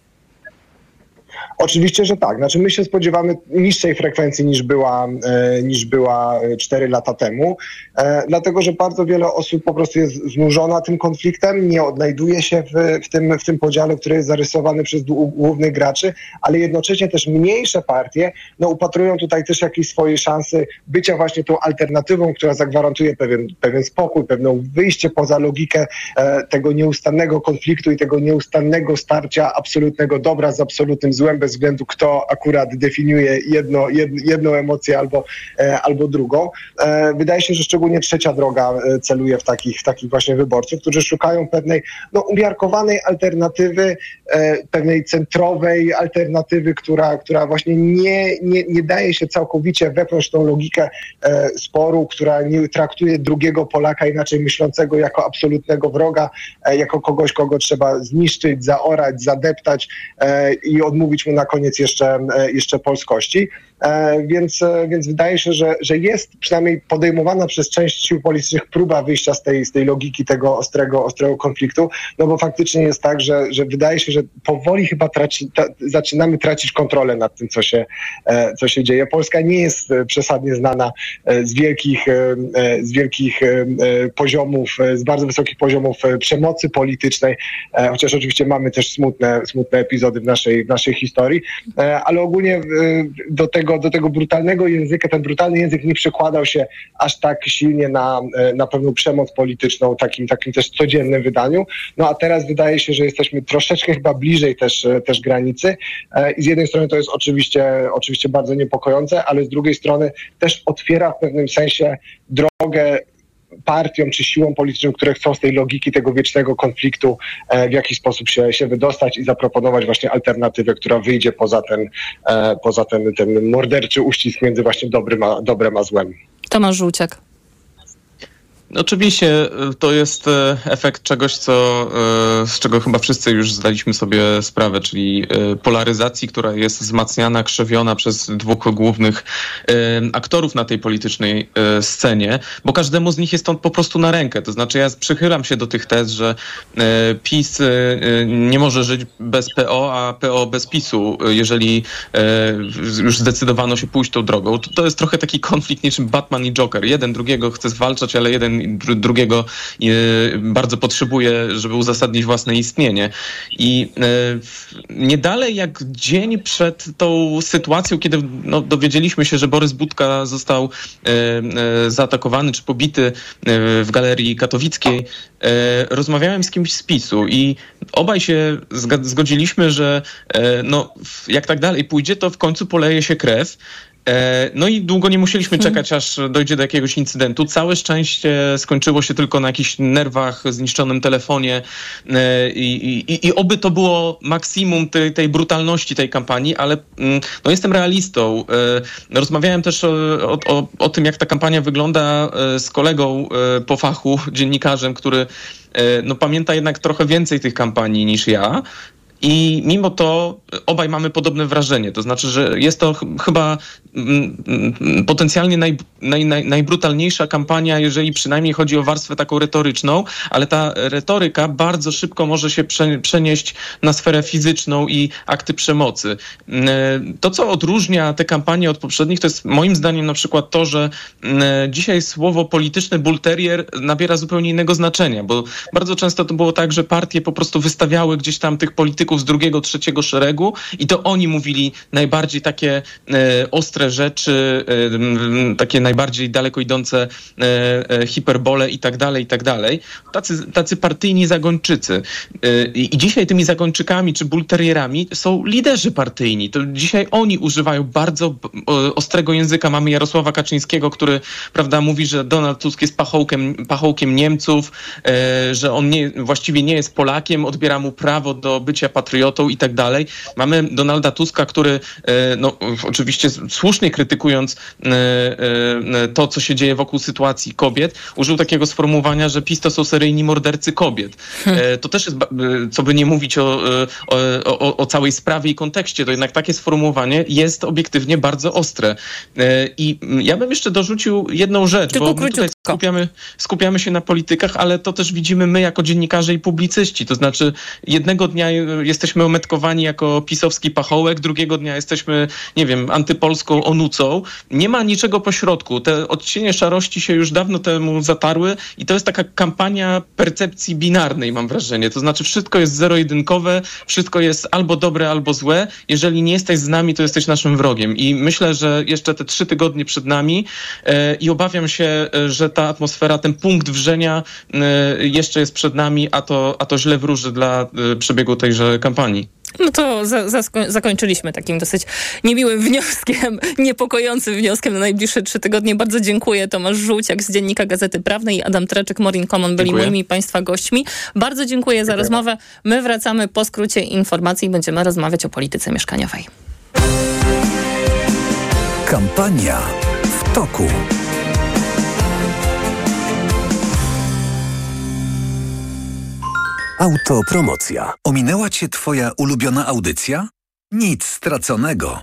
Oczywiście, że tak. Znaczy my się spodziewamy niższej frekwencji niż była, e, niż była 4 lata temu, e, dlatego że bardzo wiele osób po prostu jest znużona tym konfliktem, nie odnajduje się w, w, tym, w tym podziale, który jest zarysowany przez głównych graczy, ale jednocześnie też mniejsze partie no, upatrują tutaj też jakieś swoje szanse bycia właśnie tą alternatywą, która zagwarantuje pewien, pewien spokój, pewne wyjście poza logikę e, tego nieustannego konfliktu i tego nieustannego starcia absolutnego dobra z absolutnym złem, bez względu kto akurat definiuje jedno, jed, jedną emocję albo, e, albo drugą. E, wydaje się, że szczególnie trzecia droga e, celuje w takich, takich właśnie wyborców, którzy szukają pewnej no, umiarkowanej alternatywy, pewnej centrowej alternatywy, która, która właśnie nie, nie, nie daje się całkowicie wepchnąć tą logikę sporu, która nie traktuje drugiego Polaka inaczej myślącego jako absolutnego wroga, jako kogoś, kogo trzeba zniszczyć, zaorać, zadeptać i odmówić mu na koniec jeszcze, e, jeszcze polskości. E, więc, e, więc wydaje się, że, że jest przynajmniej podejmowana przez część sił politycznych próba wyjścia z tej, z tej logiki tego ostrego, ostrego konfliktu, no bo faktycznie jest tak, że, że wydaje się, że powoli chyba traci, ta, zaczynamy tracić kontrolę nad tym, co się, e, co się dzieje. Polska nie jest przesadnie znana z wielkich, z wielkich poziomów, z bardzo wysokich poziomów przemocy politycznej, chociaż oczywiście mamy też smutne, smutne epizody w naszej, w naszej historii, ale ogólnie do tego tego, do tego brutalnego języka, ten brutalny język nie przekładał się aż tak silnie na, e, na pewną przemoc polityczną, takim, takim też codziennym wydaniu. No a teraz wydaje się, że jesteśmy troszeczkę chyba bliżej też, e, też granicy E, i z jednej strony to jest oczywiście, oczywiście bardzo niepokojące, ale z drugiej strony też otwiera w pewnym sensie drogę partiom czy siłom politycznym, które chcą z tej logiki tego wiecznego konfliktu e, w jakiś sposób się, się wydostać i zaproponować właśnie alternatywę, która wyjdzie poza ten, e, poza ten, ten morderczy uścisk między właśnie dobrym a, dobrem a złem. Tomasz Żółciak. Oczywiście y, to jest y, efekt czegoś, co, y, z czego chyba wszyscy już zdaliśmy sobie sprawę, czyli polaryzacji, która jest wzmacniana, krzewiona przez dwóch głównych aktorów na tej politycznej scenie, bo każdemu z nich jest to po prostu na rękę. To znaczy ja przychylam się do tych tez, że PiS nie może żyć bez PO, a PO bez PiSu, jeżeli już zdecydowano się pójść tą drogą. To jest trochę taki konflikt niczym Batman i Joker. Jeden drugiego chce zwalczać, ale jeden drugiego e, bardzo potrzebuje, żeby uzasadnić własne istnienie. I e, nie dalej jak dzień przed tą sytuacją, kiedy no, dowiedzieliśmy się, że Borys Budka został e, zaatakowany czy pobity w galerii katowickiej, rozmawiałem z kimś z PiSu i obaj się zgodziliśmy, że no, jak tak dalej pójdzie, to w końcu poleje się krew. E, no i długo nie musieliśmy hmm. czekać, aż dojdzie do jakiegoś incydentu. Całe szczęście skończyło się tylko na jakichś nerwach, zniszczonym telefonie e, i, i, i oby to było maksimum tej, tej brutalności tej kampanii, ale mm, no, jestem realistą. E, rozmawiałem też o, o, o tym, jak ta kampania wygląda z kolegą po fachu, dziennikarzem, który no, pamięta jednak trochę więcej tych kampanii niż ja. I mimo to obaj mamy podobne wrażenie. To znaczy, że jest to ch chyba potencjalnie naj, naj, naj, najbrutalniejsza kampania, jeżeli przynajmniej chodzi o warstwę taką retoryczną, ale ta retoryka bardzo szybko może się prze, przenieść na sferę fizyczną i akty przemocy. Mm, to, co odróżnia te kampanie od poprzednich, to jest moim zdaniem na przykład to, że dzisiaj słowo polityczny bulterier nabiera zupełnie innego znaczenia, bo bardzo często to było tak, że partie po prostu wystawiały gdzieś tam tych polityków z drugiego, trzeciego szeregu i to oni mówili najbardziej takie e, ostre rzeczy, e, takie najbardziej daleko idące e, e, hiperbole i tak dalej, i tak dalej. Tacy, tacy partyjni zagończycy. I dzisiaj tymi zagończykami czy bulterierami są liderzy partyjni. To dzisiaj oni używają bardzo ostrego języka. Mamy Jarosława Kaczyńskiego, który prawda, mówi, że Donald Tusk jest pachołkiem, pachołkiem Niemców, że on nie, właściwie nie jest Polakiem, odbiera mu prawo do bycia patriotą i tak dalej. Mamy Donalda Tuska, który no, oczywiście słusznie krytykując e, e, to, co się dzieje wokół sytuacji kobiet, użył takiego sformułowania, że PiS to są seryjni mordercy kobiet. Hmm. To też jest, co by nie mówić o, o, o, o całej sprawie i kontekście, to jednak takie sformułowanie jest obiektywnie bardzo ostre. I ja bym jeszcze dorzucił jedną rzecz, Tylko bo my tutaj skupiamy, skupiamy się na politykach, ale to też widzimy my jako dziennikarze i publicyści. To znaczy jednego dnia jesteśmy ometkowani jako pisowski pachołek, drugiego dnia jesteśmy, nie wiem, antypolską onucą. Nie ma niczego pośrodku. Te odcienie szarości się już dawno temu zatarły i to jest taka kampania percepcji binarnej, mam wrażenie. To znaczy wszystko jest zero-jedynkowe, wszystko jest albo dobre, albo złe. Jeżeli nie jesteś z nami, to jesteś naszym wrogiem. I myślę, że jeszcze te trzy tygodnie przed nami e, i obawiam się, e, że ta atmosfera, ten punkt wrzenia e, jeszcze jest przed nami, a to, a to źle wróży dla e, przebiegu tejże kampanii. No to za, za, zakończyliśmy takim dosyć niemiłym wnioskiem, niepokojącym wnioskiem na najbliższe trzy tygodnie. Bardzo dziękuję. Tomasz Żółciak z Dziennika Gazety Prawnej i Adam Treczek, Morin Common byli dziękuję. moimi Państwa gośćmi. Bardzo dziękuję, dziękuję za rozmowę. My wracamy po skrócie informacji i będziemy rozmawiać o polityce mieszkaniowej. Kampania w toku. Autopromocja. Ominęła Cię Twoja ulubiona audycja? Nic straconego.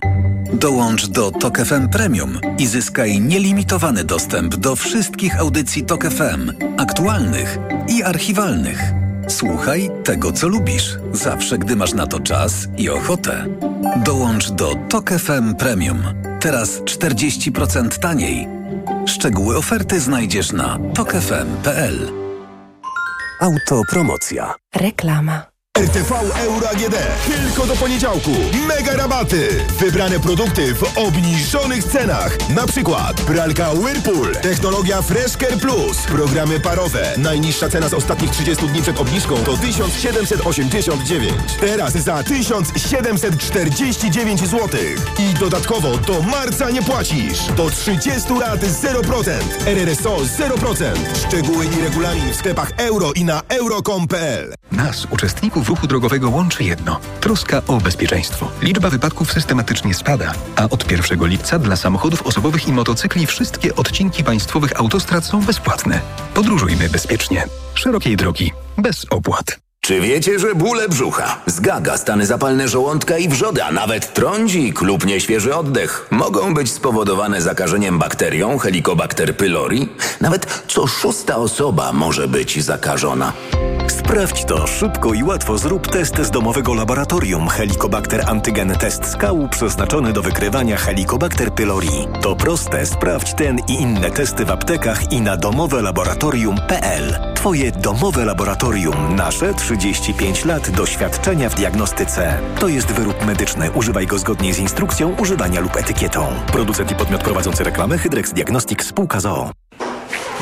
Dołącz do Tok FM Premium i zyskaj nielimitowany dostęp do wszystkich audycji Tok FM, aktualnych i archiwalnych. Słuchaj tego, co lubisz, zawsze gdy masz na to czas i ochotę. Dołącz do Tok FM Premium. Teraz 40% taniej. Szczegóły oferty znajdziesz na tokefm.pl. Autopromocja. Reklama. RTV Euro AGD. Tylko do poniedziałku. Mega rabaty. Wybrane produkty w obniżonych cenach. Na przykład pralka Whirlpool. Technologia Freshcare Plus. Programy parowe. Najniższa cena z ostatnich 30 dni przed obniżką to 1789. Teraz za 1749 zł. I dodatkowo do marca nie płacisz. Do 30 lat 0%. RRSO 0%. Szczegóły i regulamin w sklepach euro i na euro.com.pl. Nas, uczestników ruchu drogowego, łączy jedno. Troska o bezpieczeństwo. Liczba wypadków systematycznie spada, a od 1 lipca dla samochodów osobowych i motocykli wszystkie odcinki państwowych autostrad są bezpłatne. Podróżujmy bezpiecznie. Szerokiej drogi. Bez opłat. Czy wiecie, że bóle brzucha, zgaga, stany zapalne żołądka i wrzody, a nawet trądzik lub nieświeży oddech mogą być spowodowane zakażeniem bakterią Helicobacter pylori? Nawet co szósta osoba może być zakażona. Sprawdź to szybko i łatwo. Zrób test z domowego laboratorium Helicobacter Antygen Test Skału przeznaczony do wykrywania Helicobacter pylori. To proste. Sprawdź ten i inne testy w aptekach i na domowelaboratorium.pl. Twoje domowe laboratorium. Nasze 35 lat doświadczenia w diagnostyce. To jest wyrób medyczny. Używaj go zgodnie z instrukcją używania lub etykietą. Producent i podmiot prowadzący reklamę Hydrex Diagnostics Spółka ZOO.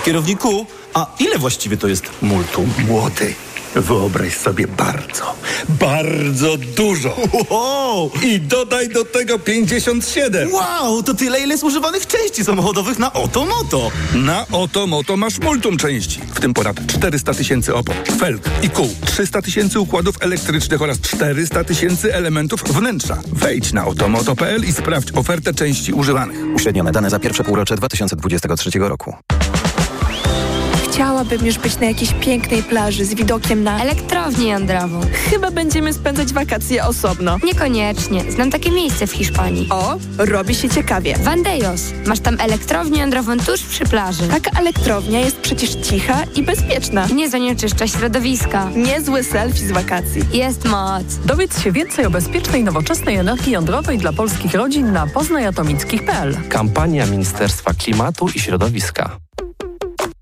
Kierowniku, a ile właściwie to jest multum? Młody, wyobraź sobie bardzo, bardzo dużo. Wow! I dodaj do tego 57. Wow, to tyle, ile jest używanych części samochodowych na Otomoto. Na Otomoto masz multum części, w tym ponad 400 tysięcy opon, felg i kół, 300 tysięcy układów elektrycznych oraz 400 tysięcy elementów wnętrza. Wejdź na otomoto.pl i sprawdź ofertę części używanych. Uśrednione dane za pierwsze półrocze 2023 roku. Chciałabym już być na jakiejś pięknej plaży z widokiem na... Elektrownię jądrową. Chyba będziemy spędzać wakacje osobno. Niekoniecznie. Znam takie miejsce w Hiszpanii. O, robi się ciekawie. Vandejos. Masz tam elektrownię jądrową tuż przy plaży. Taka elektrownia jest przecież cicha i bezpieczna. Nie zanieczyszcza środowiska. Niezły selfie z wakacji. Jest moc. Dowiedz się więcej o bezpiecznej, nowoczesnej energii jądrowej dla polskich rodzin na poznajatomickich.pl. Kampania Ministerstwa Klimatu i Środowiska.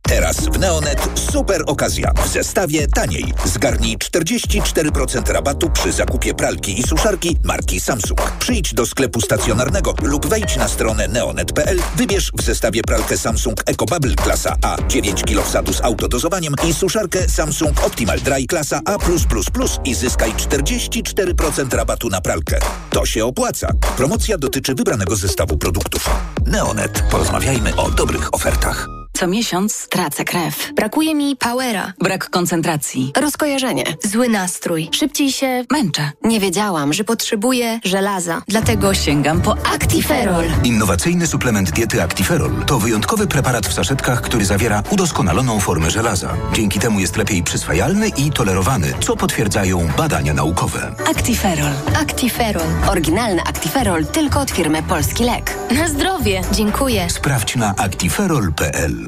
Teraz w Neonet super okazja. W zestawie taniej. Zgarnij 44% rabatu przy zakupie pralki i suszarki marki Samsung. Przyjdź do sklepu stacjonarnego lub wejdź na stronę neonet.pl. Wybierz w zestawie pralkę Samsung EcoBubble klasa A 9 kg wsadu z autodozowaniem i suszarkę Samsung Optimal Dry klasa A+++ i zyskaj 44% rabatu na pralkę. To się opłaca. Promocja dotyczy wybranego zestawu produktów. Neonet. Porozmawiajmy o dobrych ofertach. Co miesiąc tracę krew. Brakuje mi powera. Brak koncentracji. Rozkojarzenie. Zły nastrój. Szybciej się męczę. Nie wiedziałam, że potrzebuję żelaza. Dlatego sięgam po Actiferol. Innowacyjny suplement diety Actiferol to wyjątkowy preparat w saszetkach, który zawiera udoskonaloną formę żelaza. Dzięki temu jest lepiej przyswajalny i tolerowany, co potwierdzają badania naukowe. Actiferol. Actiferol. Oryginalny Actiferol tylko od firmy Polski Lek. Na zdrowie. Dziękuję. Sprawdź na actiferol.pl.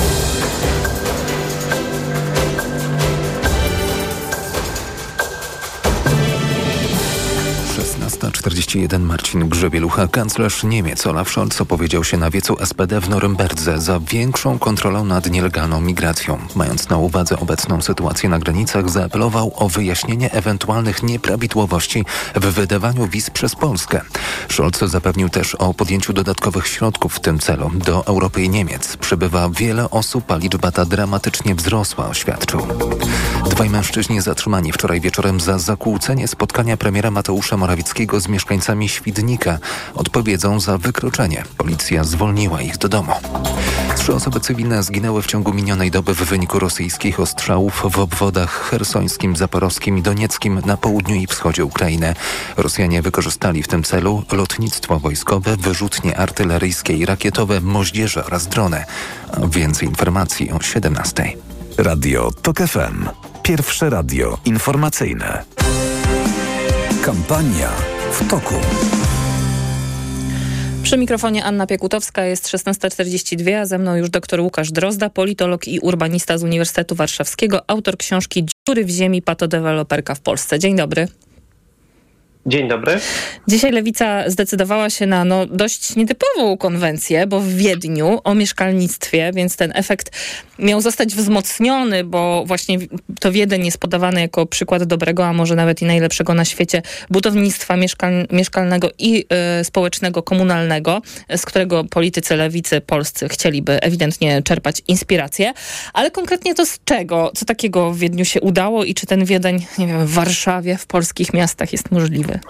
41 Marcin Grzebielucha, kanclerz Niemiec Olaf Scholz opowiedział się na wiecu SPD w Norymberdze za większą kontrolą nad nielegalną migracją. Mając na uwadze obecną sytuację na granicach, zaapelował o wyjaśnienie ewentualnych nieprawidłowości w wydawaniu wiz przez Polskę. Scholz zapewnił też o podjęciu dodatkowych środków w tym celu. Do Europy i Niemiec przybywa wiele osób, a liczba ta dramatycznie wzrosła, oświadczył. Dwaj mężczyźni zatrzymani wczoraj wieczorem za zakłócenie spotkania premiera Mateusza Morawieckiego z mieszkańcami Świdnika odpowiedzą za wykroczenie. Policja zwolniła ich do domu. Trzy osoby cywilne zginęły w ciągu minionej doby w wyniku rosyjskich ostrzałów w obwodach hersońskim, zaporowskim i donieckim na południu i wschodzie Ukrainy. Rosjanie wykorzystali w tym celu lotnictwo wojskowe, wyrzutnie artyleryjskie i rakietowe, moździerze oraz drony. Więcej informacji o 17. Radio TOK FM. Pierwsze radio informacyjne. Kampania w toku. Przy mikrofonie Anna Piekutowska jest 16.42, a ze mną już dr Łukasz Drozda, politolog i urbanista z Uniwersytetu Warszawskiego, autor książki Dziury w ziemi, patodeweloperka w Polsce. Dzień dobry. Dzień dobry. Dzisiaj Lewica zdecydowała się na no, dość nietypową konwencję, bo w Wiedniu o mieszkalnictwie, więc ten efekt miał zostać wzmocniony, bo właśnie to Wiedeń jest podawany jako przykład dobrego, a może nawet i najlepszego na świecie budownictwa mieszkal mieszkalnego i y, społecznego, komunalnego, z którego politycy lewicy polscy chcieliby ewidentnie czerpać inspirację. Ale konkretnie to z czego? Co takiego w Wiedniu się udało i czy ten Wiedeń, nie wiem, w Warszawie, w polskich miastach jest możliwy? Mm,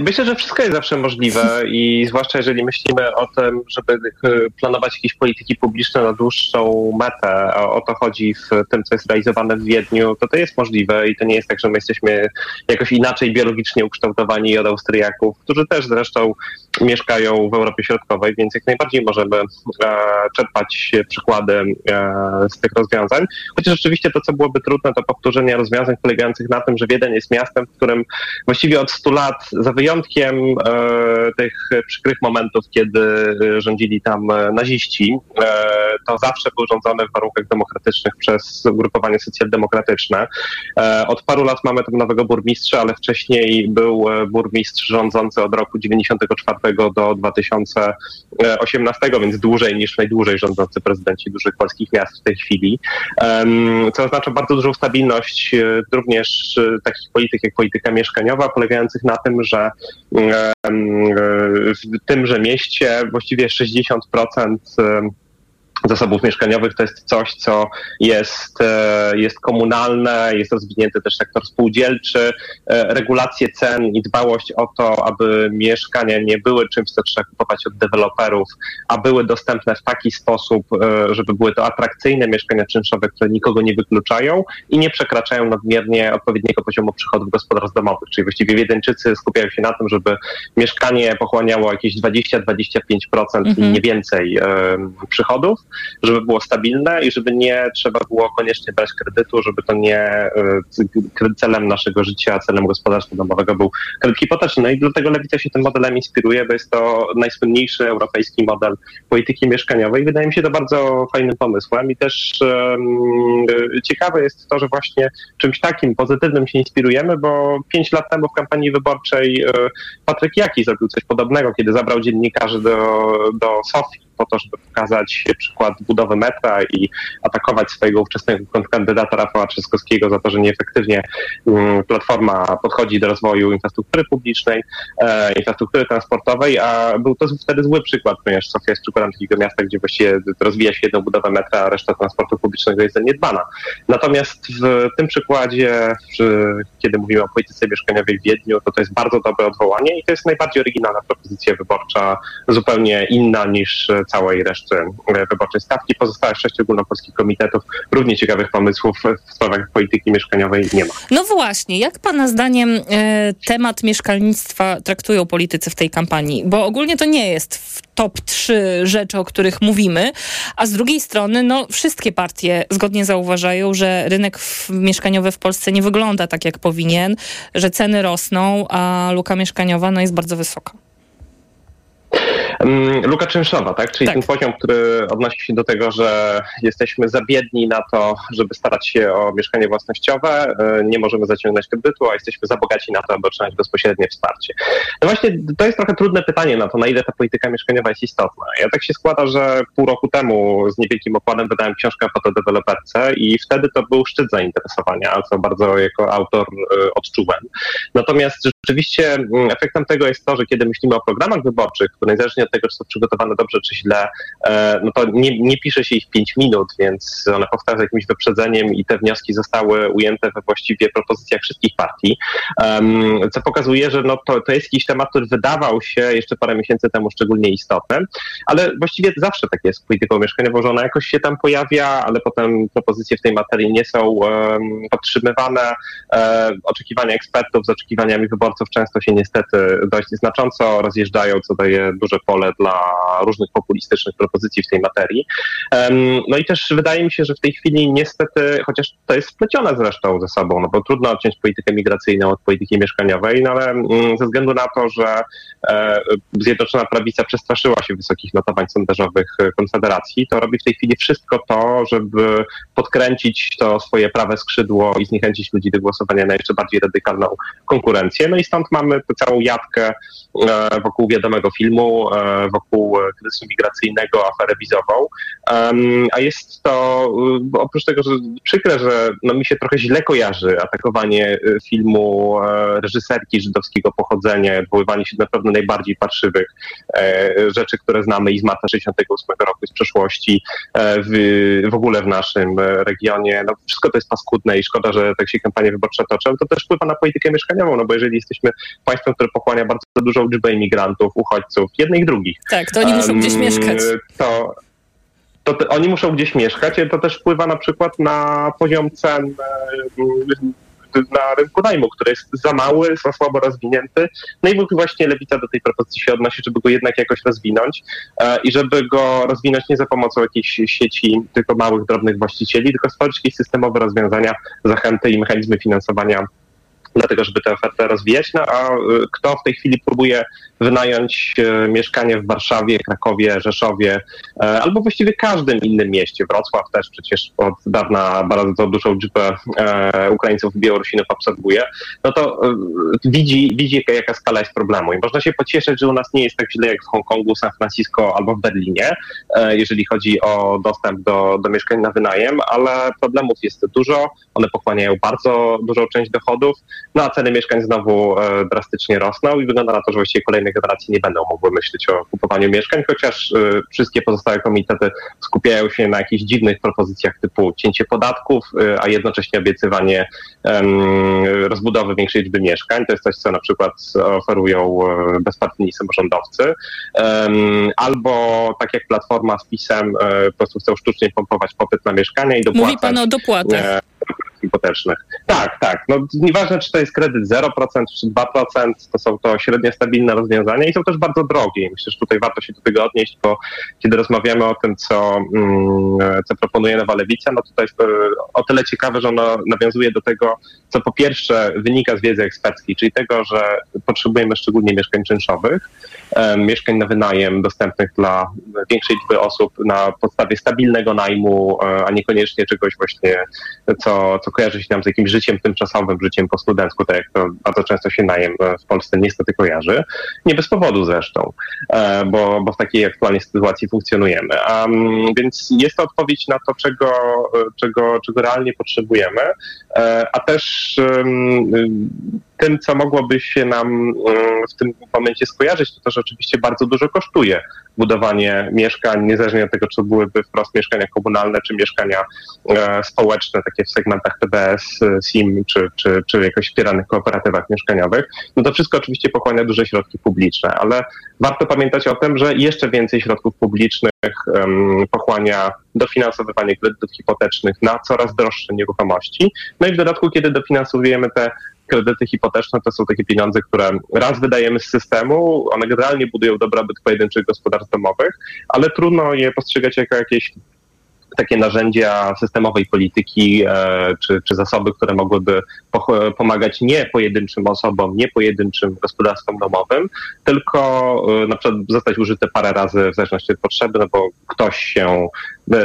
myślę, że wszystko jest zawsze możliwe i zwłaszcza jeżeli myślimy o tym, żeby planować jakieś polityki publiczne na dłuższą metę, o to chodzi w tym, co jest realizowane w Wiedniu, to to jest możliwe i to nie jest tak, że my jesteśmy jakoś inaczej biologicznie ukształtowani od Austriaków, którzy też zresztą mieszkają w Europie Środkowej, więc jak najbardziej możemy e, czerpać przykłady e, z tych rozwiązań. Chociaż rzeczywiście to, co byłoby trudne, to powtórzenie rozwiązań polegających na tym, że Wiedeń jest miastem, w którym właściwie od 100 lat, za wyjątkiem e, tych przykrych momentów, kiedy rządzili tam naziści, to zawsze był rządzony w warunkach demokratycznych przez ugrupowanie socjaldemokratyczne. Od paru lat mamy tam nowego burmistrza, ale wcześniej był burmistrz rządzący od roku 94 do 2018, więc dłużej niż najdłużej rządzący prezydenci dużych polskich miast w tej chwili, co oznacza bardzo dużą stabilność e, również e, takich polityk jak polityka mieszkaniowa, polegających na tym, że w tymże mieście właściwie 60% zasobów mieszkaniowych to jest coś, co jest, e, jest komunalne, jest rozwinięty też sektor spółdzielczy, e, regulacje cen i dbałość o to, aby mieszkania nie były czymś, co trzeba kupować od deweloperów, a były dostępne w taki sposób, e, żeby były to atrakcyjne mieszkania czynszowe, które nikogo nie wykluczają i nie przekraczają nadmiernie odpowiedniego poziomu przychodów gospodarstw domowych. Czyli właściwie Wiedeńczycy skupiają się na tym, żeby mieszkanie pochłaniało jakieś 20-25% mhm. i nie więcej przychodów żeby było stabilne i żeby nie trzeba było koniecznie brać kredytu, żeby to nie e, celem naszego życia, celem gospodarstwa domowego był kredyt hipoteczny. No i dlatego Lewica się tym modelem inspiruje, bo jest to najsłynniejszy europejski model polityki mieszkaniowej. Wydaje mi się to bardzo fajnym pomysłem i też um, ciekawe jest to, że właśnie czymś takim pozytywnym się inspirujemy, bo pięć lat temu w kampanii wyborczej Patryk Jaki zrobił coś podobnego, kiedy zabrał dziennikarzy do, do Sofii po to, żeby pokazać przykład budowy metra i atakować swojego ówczesnego kandydata Rafała Trzaskowskiego za to, że nieefektywnie mm, Platforma podchodzi do rozwoju infrastruktury publicznej, e, infrastruktury transportowej, a był to wtedy zły przykład, ponieważ Sofia jest przykładem takiego miasta, gdzie właściwie rozwija się jedną budowę metra, a reszta transportu publicznego jest zaniedbana. Natomiast w tym przykładzie, kiedy mówimy o polityce mieszkaniowej w Wiedniu, to to jest bardzo dobre odwołanie i to jest najbardziej oryginalna propozycja wyborcza, zupełnie inna niż całej reszty e, wyborczej stawki. Pozostałych sześć ogólnopolskich komitetów równie ciekawych pomysłów w sprawach polityki mieszkaniowej nie ma. No właśnie, jak Pana zdaniem e, temat mieszkalnictwa traktują politycy w tej kampanii? Bo ogólnie to nie jest w top trzy rzeczy, o których mówimy, a z drugiej strony no, wszystkie partie zgodnie zauważają, że rynek mieszkaniowy w Polsce nie wygląda tak, jak powinien, że ceny rosną, a luka mieszkaniowa no, jest bardzo wysoka. Luka czynszowa, tak? Czyli tak. ten poziom, który odnosi się do tego, że jesteśmy za biedni na to, żeby starać się o mieszkanie własnościowe, e, nie możemy zaciągnąć kredytu, a jesteśmy za bogaci na to, aby otrzymać bezpośrednie wsparcie. No właśnie, to jest trochę trudne pytanie na to, na ile ta polityka mieszkaniowa jest istotna. Ja tak się składa, że pół roku temu z niewielkim okładem wydałem książkę o fotodeweloperce i wtedy to był szczyt zainteresowania, co bardzo jako autor e, odczułem. Natomiast rzeczywiście mm, efektem tego jest to, że kiedy myślimy o programach wyborczych, które niezależnie od tego, czy są przygotowane dobrze, czy źle, e, no to nie, nie pisze się ich 5 minut, więc one powstają z jakimś wyprzedzeniem i te wnioski zostały ujęte we właściwie propozycjach wszystkich partii, co pokazuje, że no to, to jest jakiś temat, który wydawał się jeszcze parę miesięcy temu szczególnie istotny, ale właściwie zawsze tak jest z polityką mieszkaniową, że ona jakoś się tam pojawia, ale potem propozycje w tej materii nie są podtrzymywane. E, oczekiwania ekspertów z oczekiwaniami wyborców często się niestety dość znacząco rozjeżdżają, co daje duże pole dla różnych populistycznych propozycji w tej materii. No i też wydaje mi się, że w tej chwili niestety, chociaż to jest splecione zresztą ze sobą, no bo trudno odciąć politykę migracyjną od polityki mieszkaniowej, no ale mm, ze względu na to, że e, Zjednoczona Prawica przestraszyła się wysokich notowań sondażowych Konfederacji, to robi w tej chwili wszystko to, żeby podkręcić to swoje prawe skrzydło i zniechęcić ludzi do głosowania na jeszcze bardziej radykalną konkurencję. No i stąd mamy tę całą jatkę e, wokół wiadomego filmu, e, wokół kryzysu migracyjnego, aferę wizową. A jest to, oprócz tego, że przykre, że no mi się trochę źle kojarzy atakowanie filmu reżyserki żydowskiego pochodzenia, odwoływanie się do naprawdę najbardziej parszywych rzeczy, które znamy i z marca 68 roku, z przeszłości, w, w ogóle w naszym regionie. No, wszystko to jest paskudne i szkoda, że tak się kampanie wyborcze toczą. To też wpływa na politykę mieszkaniową, no bo jeżeli jesteśmy państwem, które pochłania bardzo dużą liczbę imigrantów, uchodźców, jednych i drugich. Tak, to oni muszą um, gdzieś mieszkać. To, to te, oni muszą gdzieś mieszkać, to też wpływa na przykład na poziom cen na rynku najmu, który jest za mały, za słabo rozwinięty. No i właśnie Lewica do tej propozycji się odnosi, żeby go jednak jakoś rozwinąć e, i żeby go rozwinąć nie za pomocą jakiejś sieci tylko małych, drobnych właścicieli, tylko stworzyć jakieś systemowe rozwiązania, zachęty i mechanizmy finansowania dlatego, żeby tę ofertę rozwijać. No a y, kto w tej chwili próbuje wynająć y, mieszkanie w Warszawie, Krakowie, Rzeszowie e, albo właściwie każdym innym mieście, Wrocław też przecież od dawna bardzo dużą liczbę e, Ukraińców i Białorusinów obserwuje, no to y, widzi, widzi jaka skala jest problemu. I można się pocieszyć, że u nas nie jest tak źle jak w Hongkongu, San Francisco albo w Berlinie, e, jeżeli chodzi o dostęp do, do mieszkań na wynajem, ale problemów jest dużo, one pochłaniają bardzo dużą część dochodów, no a ceny mieszkań znowu e, drastycznie rosną i wygląda na to, że właściwie kolejne generacje nie będą mogły myśleć o kupowaniu mieszkań, chociaż e, wszystkie pozostałe komitety skupiają się na jakichś dziwnych propozycjach typu cięcie podatków, e, a jednocześnie obiecywanie rozbudowy większej liczby mieszkań. To jest coś, co na przykład oferują bezpartyjni samorządowcy. Albo tak jak Platforma z PiSem po prostu chcą sztucznie pompować popyt na mieszkania i dopłacać. Mówi pan o dopłatach hipotecznych. Tak, tak. No, nieważne, czy to jest kredyt 0% czy 2%, to są to średnio stabilne rozwiązania i są też bardzo drogie. Myślę, że tutaj warto się do tego odnieść, bo kiedy rozmawiamy o tym, co, mm, co proponuje Nowa Lewica, no to jest o tyle ciekawe, że ono nawiązuje do tego, co po pierwsze wynika z wiedzy eksperckiej, czyli tego, że potrzebujemy szczególnie mieszkań czynszowych, mieszkań na wynajem dostępnych dla większej liczby osób na podstawie stabilnego najmu, e, a niekoniecznie czegoś właśnie, co, co kojarzy się nam z jakimś życiem tymczasowym, życiem po studencku, tak jak to bardzo często się najem w Polsce niestety kojarzy. Nie bez powodu zresztą, e, bo, bo w takiej aktualnej sytuacji funkcjonujemy. Więc jest to odpowiedź na to, czego, czego, czego realnie potrzebujemy, e, a też um, tym, co mogłoby się nam um, w tym momencie skojarzyć, to też oczywiście bardzo dużo kosztuje budowanie mieszkań, niezależnie od tego, czy byłyby wprost mieszkania komunalne, czy mieszkania e, społeczne, takie w segmentach TBS, SIM, czy, czy, czy jakoś wspieranych kooperatywach mieszkaniowych. No to wszystko oczywiście pochłania duże środki publiczne, ale warto pamiętać o tym, że jeszcze więcej środków publicznych um, pochłania dofinansowywanie kredytów hipotecznych na coraz droższe nieruchomości. No i w dodatku, kiedy dofinansowujemy te kredyty hipoteczne to są takie pieniądze, które raz wydajemy z systemu, one generalnie budują dobrobyt pojedynczych gospodarstw domowych, ale trudno je postrzegać jako jakieś takie narzędzia systemowej polityki e, czy, czy zasoby, które mogłyby pomagać nie pojedynczym osobom, nie pojedynczym gospodarstwom domowym, tylko e, na przykład zostać użyte parę razy w zależności od potrzeby, no bo ktoś się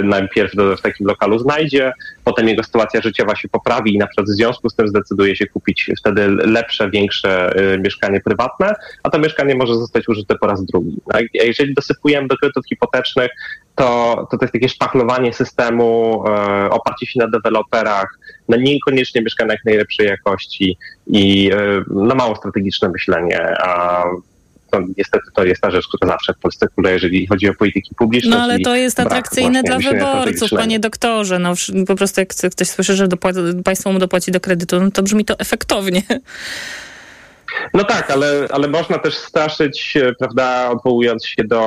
najpierw w takim lokalu znajdzie, potem jego sytuacja życiowa się poprawi i na przykład w związku z tym zdecyduje się kupić wtedy lepsze, większe mieszkanie prywatne, a to mieszkanie może zostać użyte po raz drugi. A jeżeli dosypujemy do kredytów hipotecznych to, to, to jest takie szpachlowanie systemu, e, oparcie się na deweloperach, na niekoniecznie mieszkaniach najlepszej jakości i e, na mało strategiczne myślenie, a to niestety to jest ta rzecz, która zawsze w Polsce kule, jeżeli chodzi o polityki publiczne. No ale to jest atrakcyjne dla wyborców, panie doktorze. No, po prostu jak ktoś słyszy, że dopłaci, państwo mu dopłaci do kredytu, no to brzmi to efektownie. No tak, ale, ale można też straszyć, e, prawda, odwołując się do,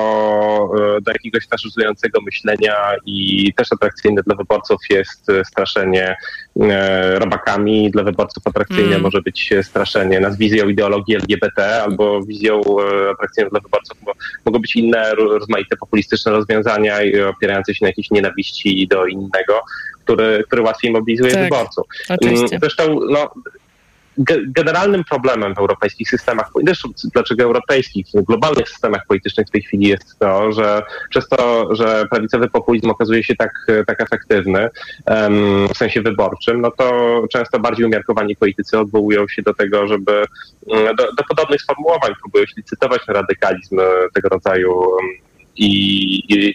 e, do jakiegoś faszyzującego myślenia i też atrakcyjne dla wyborców jest e, straszenie e, robakami, dla wyborców atrakcyjne Mm. może być straszenie nas wizją ideologii LGBT albo wizją e, atrakcyjną dla wyborców bo mogą być inne ro- rozmaite populistyczne rozwiązania opierające się na jakiejś nienawiści do innego, który, który łatwiej mobilizuje Tak, wyborców. oczywiście. Mm, Zresztą no, generalnym problemem w europejskich systemach, dlaczego europejskich, w globalnych systemach politycznych w tej chwili jest to, że przez to, że prawicowy populizm okazuje się tak, tak efektywny w sensie wyborczym, no to często bardziej umiarkowani politycy odwołują się do tego, żeby mm, do, do podobnych sformułowań próbują się licytować na radykalizm tego rodzaju i,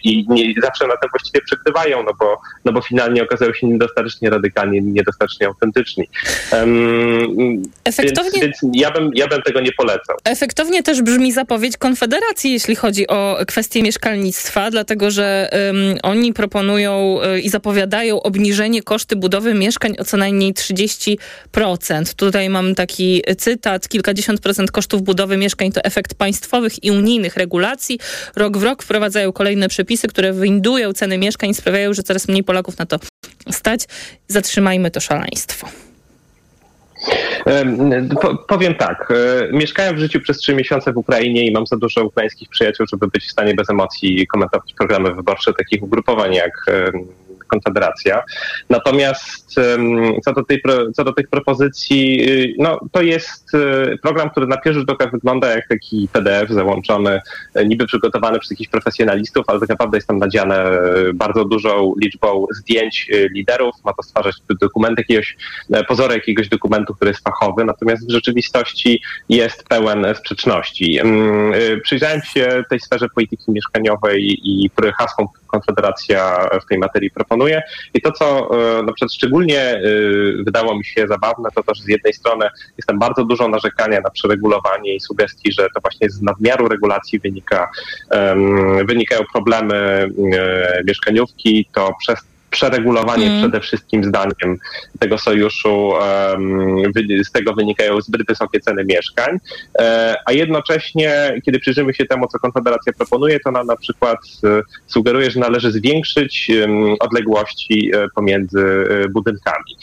i, nie zawsze na tym właściwie przegrywają, no bo, no bo finalnie okazają się niedostatecznie radykalni, niedostatecznie autentyczni. Um, Efektownie- Więc, więc ja, bym, ja bym tego nie polecał. Efektownie też brzmi zapowiedź Konfederacji, jeśli chodzi o kwestię mieszkalnictwa, dlatego że ym, oni proponują y, i zapowiadają obniżenie koszty budowy mieszkań o co najmniej 30%. Tutaj mam taki cytat. Kilkadziesiąt procent kosztów budowy mieszkań to efekt państwowych i unijnych regulacji. Rok w rok wprowadzają kolejne przepisy, które windują ceny mieszkań sprawiają, że coraz mniej Polaków na to stać. Zatrzymajmy to szaleństwo. Em, Po, powiem tak. e, Mieszkałem w życiu przez trzy miesiące w Ukrainie i mam za dużo ukraińskich przyjaciół, żeby być w stanie bez emocji komentować programy wyborcze takich ugrupowań jak Konfederacja. Natomiast co do, tej, co do tych propozycji, y, no to jest y, program, który na pierwszy rzut oka wygląda jak taki PDF załączony, e, niby przygotowany przez jakichś profesjonalistów, ale tak naprawdę jest tam nadziane e, bardzo dużą liczbą zdjęć e, liderów. Ma to stwarzać dokument jakiegoś, pozory jakiegoś dokumentu, który jest fachowy, natomiast w rzeczywistości jest pełen sprzeczności. Mm, Przyjrzałem się tej sferze polityki mieszkaniowej i które hasło Konfederacja w tej materii proponuje. I to, co e, na przykład szczególnie y, wydało mi się zabawne, to to, że z jednej strony jest tam bardzo dużo narzekania na przeregulowanie i sugestii, że to właśnie z nadmiaru regulacji wynika, wynikają problemy e, mieszkaniówki, to przez przeregulowanie Mm. przede wszystkim zdaniem tego sojuszu, z tego wynikają zbyt wysokie ceny mieszkań, e, a jednocześnie, kiedy przyjrzymy się temu, co Konfederacja proponuje, to nam na przykład e, sugeruje, że należy zwiększyć odległości e, pomiędzy budynkami.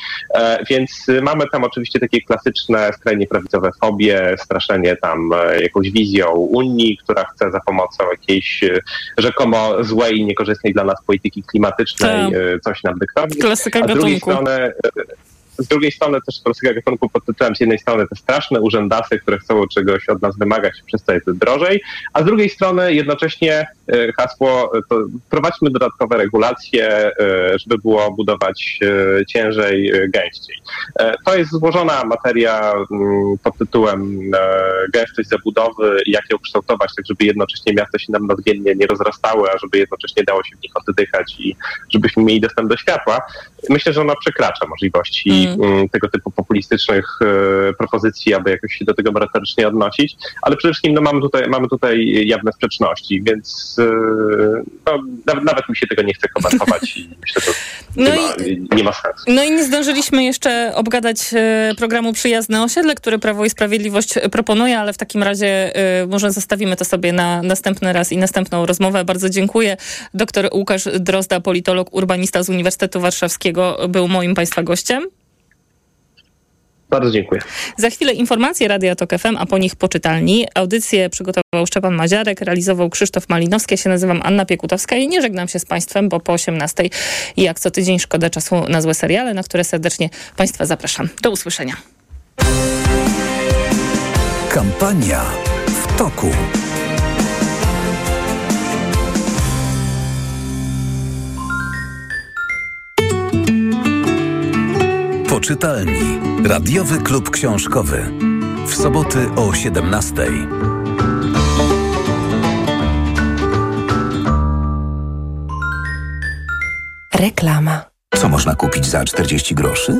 Więc mamy tam oczywiście takie klasyczne, skrajnie prawicowe fobie, straszenie tam jakąś wizją Unii, która chce za pomocą jakiejś rzekomo złej i niekorzystnej dla nas polityki klimatycznej Tak. Coś nam dyktować. Klasyka A z drugiej gatunku. strony z drugiej strony też klasyka gatunku pod tytułem z jednej strony te straszne urzędasy, które chcą czegoś od nas wymagać, przez co jest drożej, a z drugiej strony jednocześnie e, hasło e, to prowadźmy dodatkowe regulacje, e, żeby było budować ciężej, gęściej. To jest złożona materia mm, pod tytułem gęstość zabudowy i jak ją kształtować, tak żeby jednocześnie miasta się nam nadmiennie nie rozrastały, a żeby jednocześnie dało się w nich oddychać i żebyśmy mieli dostęp do światła. Myślę, że ona przekracza możliwości mm, tego typu populistycznych e, propozycji, aby jakoś się do tego merytorycznie odnosić, ale przede wszystkim no, mamy, tutaj, mamy tutaj jawne sprzeczności, więc e, no, nawet, nawet mi się tego nie chce komentować i myślę, że No nie, ma, nie ma sensu. No i nie zdążyliśmy jeszcze obgadać e, programu Przyjazne Osiedle, który Prawo i Sprawiedliwość proponuje, ale w takim razie może zostawimy to sobie na następny raz i następną rozmowę. Bardzo dziękuję. Doktor Łukasz Drozda, politolog, urbanista z Uniwersytetu Warszawskiego był moim Państwa gościem. Bardzo dziękuję. Za chwilę informacje Radia Tok FM, a po nich poczytalni. Audycję przygotował Szczepan Maziarek, realizował Krzysztof Malinowski. Ja się nazywam Anna Piekutowska i nie żegnam się z Państwem, bo po 18 i jak co tydzień szkoda czasu na złe seriale, na które serdecznie Państwa zapraszam. Do usłyszenia. Kampania w toku. Poczytalni. Radiowy klub książkowy. W soboty o 17. Reklama. Co można kupić za 40 groszy?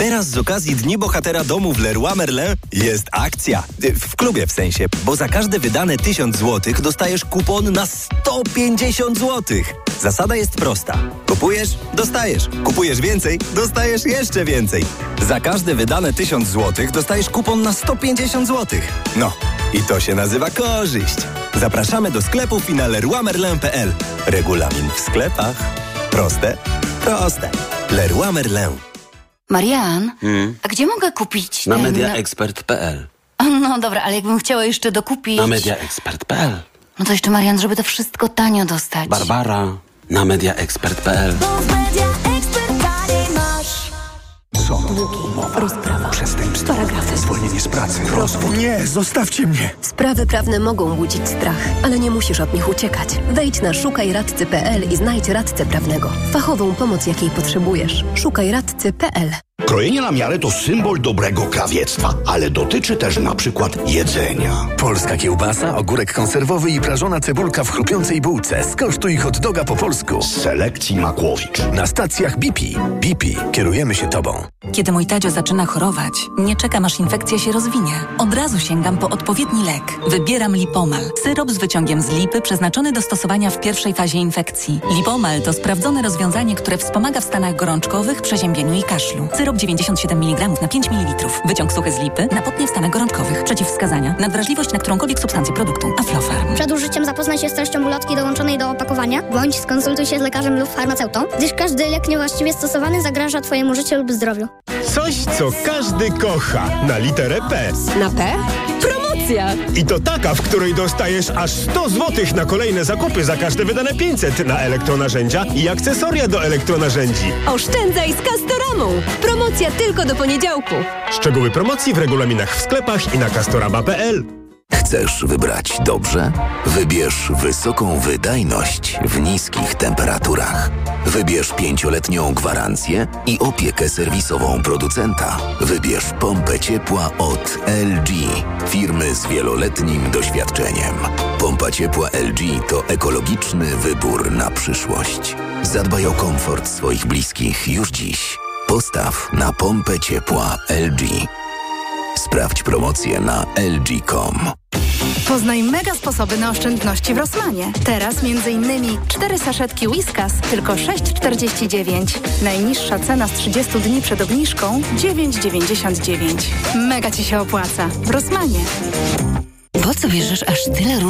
Teraz z okazji Dni Bohatera Domu w Leroy Merlin jest akcja. W klubie w sensie, bo za każde wydane 1000 zł dostajesz kupon na 150 zł. Zasada jest prosta. Kupujesz, dostajesz. Kupujesz więcej, dostajesz jeszcze więcej. Za każde wydane 1000 zł dostajesz kupon na 150 zł. No, i to się nazywa korzyść. Zapraszamy do sklepów i na leroymerlin.pl. Regulamin w sklepach. Proste? Proste. Leroy Merlin. Marian, Hmm. a gdzie mogę kupić Na ten... mediaexpert.pl. No dobra, ale jakbym chciała jeszcze dokupić... Na mediaexpert.pl. No to jeszcze, Marian, żeby to wszystko tanio dostać. Barbara. Na mediaexpert.pl. Długi, rozprawa, przestępstwo, paragrafy, zwolnienie z pracy, rozwód. Nie, zostawcie mnie! Sprawy prawne mogą budzić strach, ale nie musisz od nich uciekać. Wejdź na szukajradcy.pl i znajdź radcę prawnego. Fachową pomoc, jakiej potrzebujesz. Szukajradcy.pl Krojenie na miarę to symbol dobrego krawiectwa, ale dotyczy też na przykład jedzenia. Polska kiełbasa, ogórek konserwowy i prażona cebulka w chrupiącej bułce. Skosztuj hot doga po polsku. Z selekcji Makłowicz. Na stacjach BP. BP. Kierujemy się Tobą. Kiedy mój Tadzio zaczyna chorować, nie czekam aż infekcja się rozwinie. Od razu sięgam po odpowiedni lek. Wybieram Lipomal. Syrop z wyciągiem z lipy przeznaczony do stosowania w pierwszej fazie infekcji. Lipomal to sprawdzone rozwiązanie, które wspomaga w stanach gorączkowych, przeziębieniu i kaszlu. Syrop 97 mg na 5 ml. Wyciąg suchy z lipy na potnie w stanach gorączkowych. Przeciwwskazania. Nadwrażliwość na którąkolwiek substancję produktu. Aflofarm. Przed użyciem zapoznaj się z treścią ulotki dołączonej do opakowania, bądź skonsultuj się z lekarzem lub farmaceutą, gdyż każdy lek niewłaściwie stosowany zagraża Twojemu życiu lub zdrowiu. Coś, co każdy kocha. Na literę P. Na P? Promocja! I to taka, w której dostajesz aż 100 zł na kolejne zakupy za każde wydane 500 na elektronarzędzia i akcesoria do elektronarzędzi. Oszczędzaj z Castoramą! Promocja tylko do poniedziałku. Szczegóły promocji w regulaminach w sklepach i na castorama.pl. Chcesz wybrać dobrze? Wybierz wysoką wydajność w niskich temperaturach. Wybierz pięcioletnią gwarancję i opiekę serwisową producenta. Wybierz pompę ciepła od LG, firmy z wieloletnim doświadczeniem. Pompa ciepła LG to ekologiczny wybór na przyszłość. Zadbaj o komfort swoich bliskich już dziś. Postaw na pompę ciepła LG. Sprawdź promocję na lg.com. Poznaj mega sposoby na oszczędności w Rosmanie. Teraz m.in. 4 saszetki Whiskas tylko 6,49. Najniższa cena z 30 dni przed obniżką 9,99. Mega Ci się opłaca. W Rosmanie. Po co bierzesz aż tyle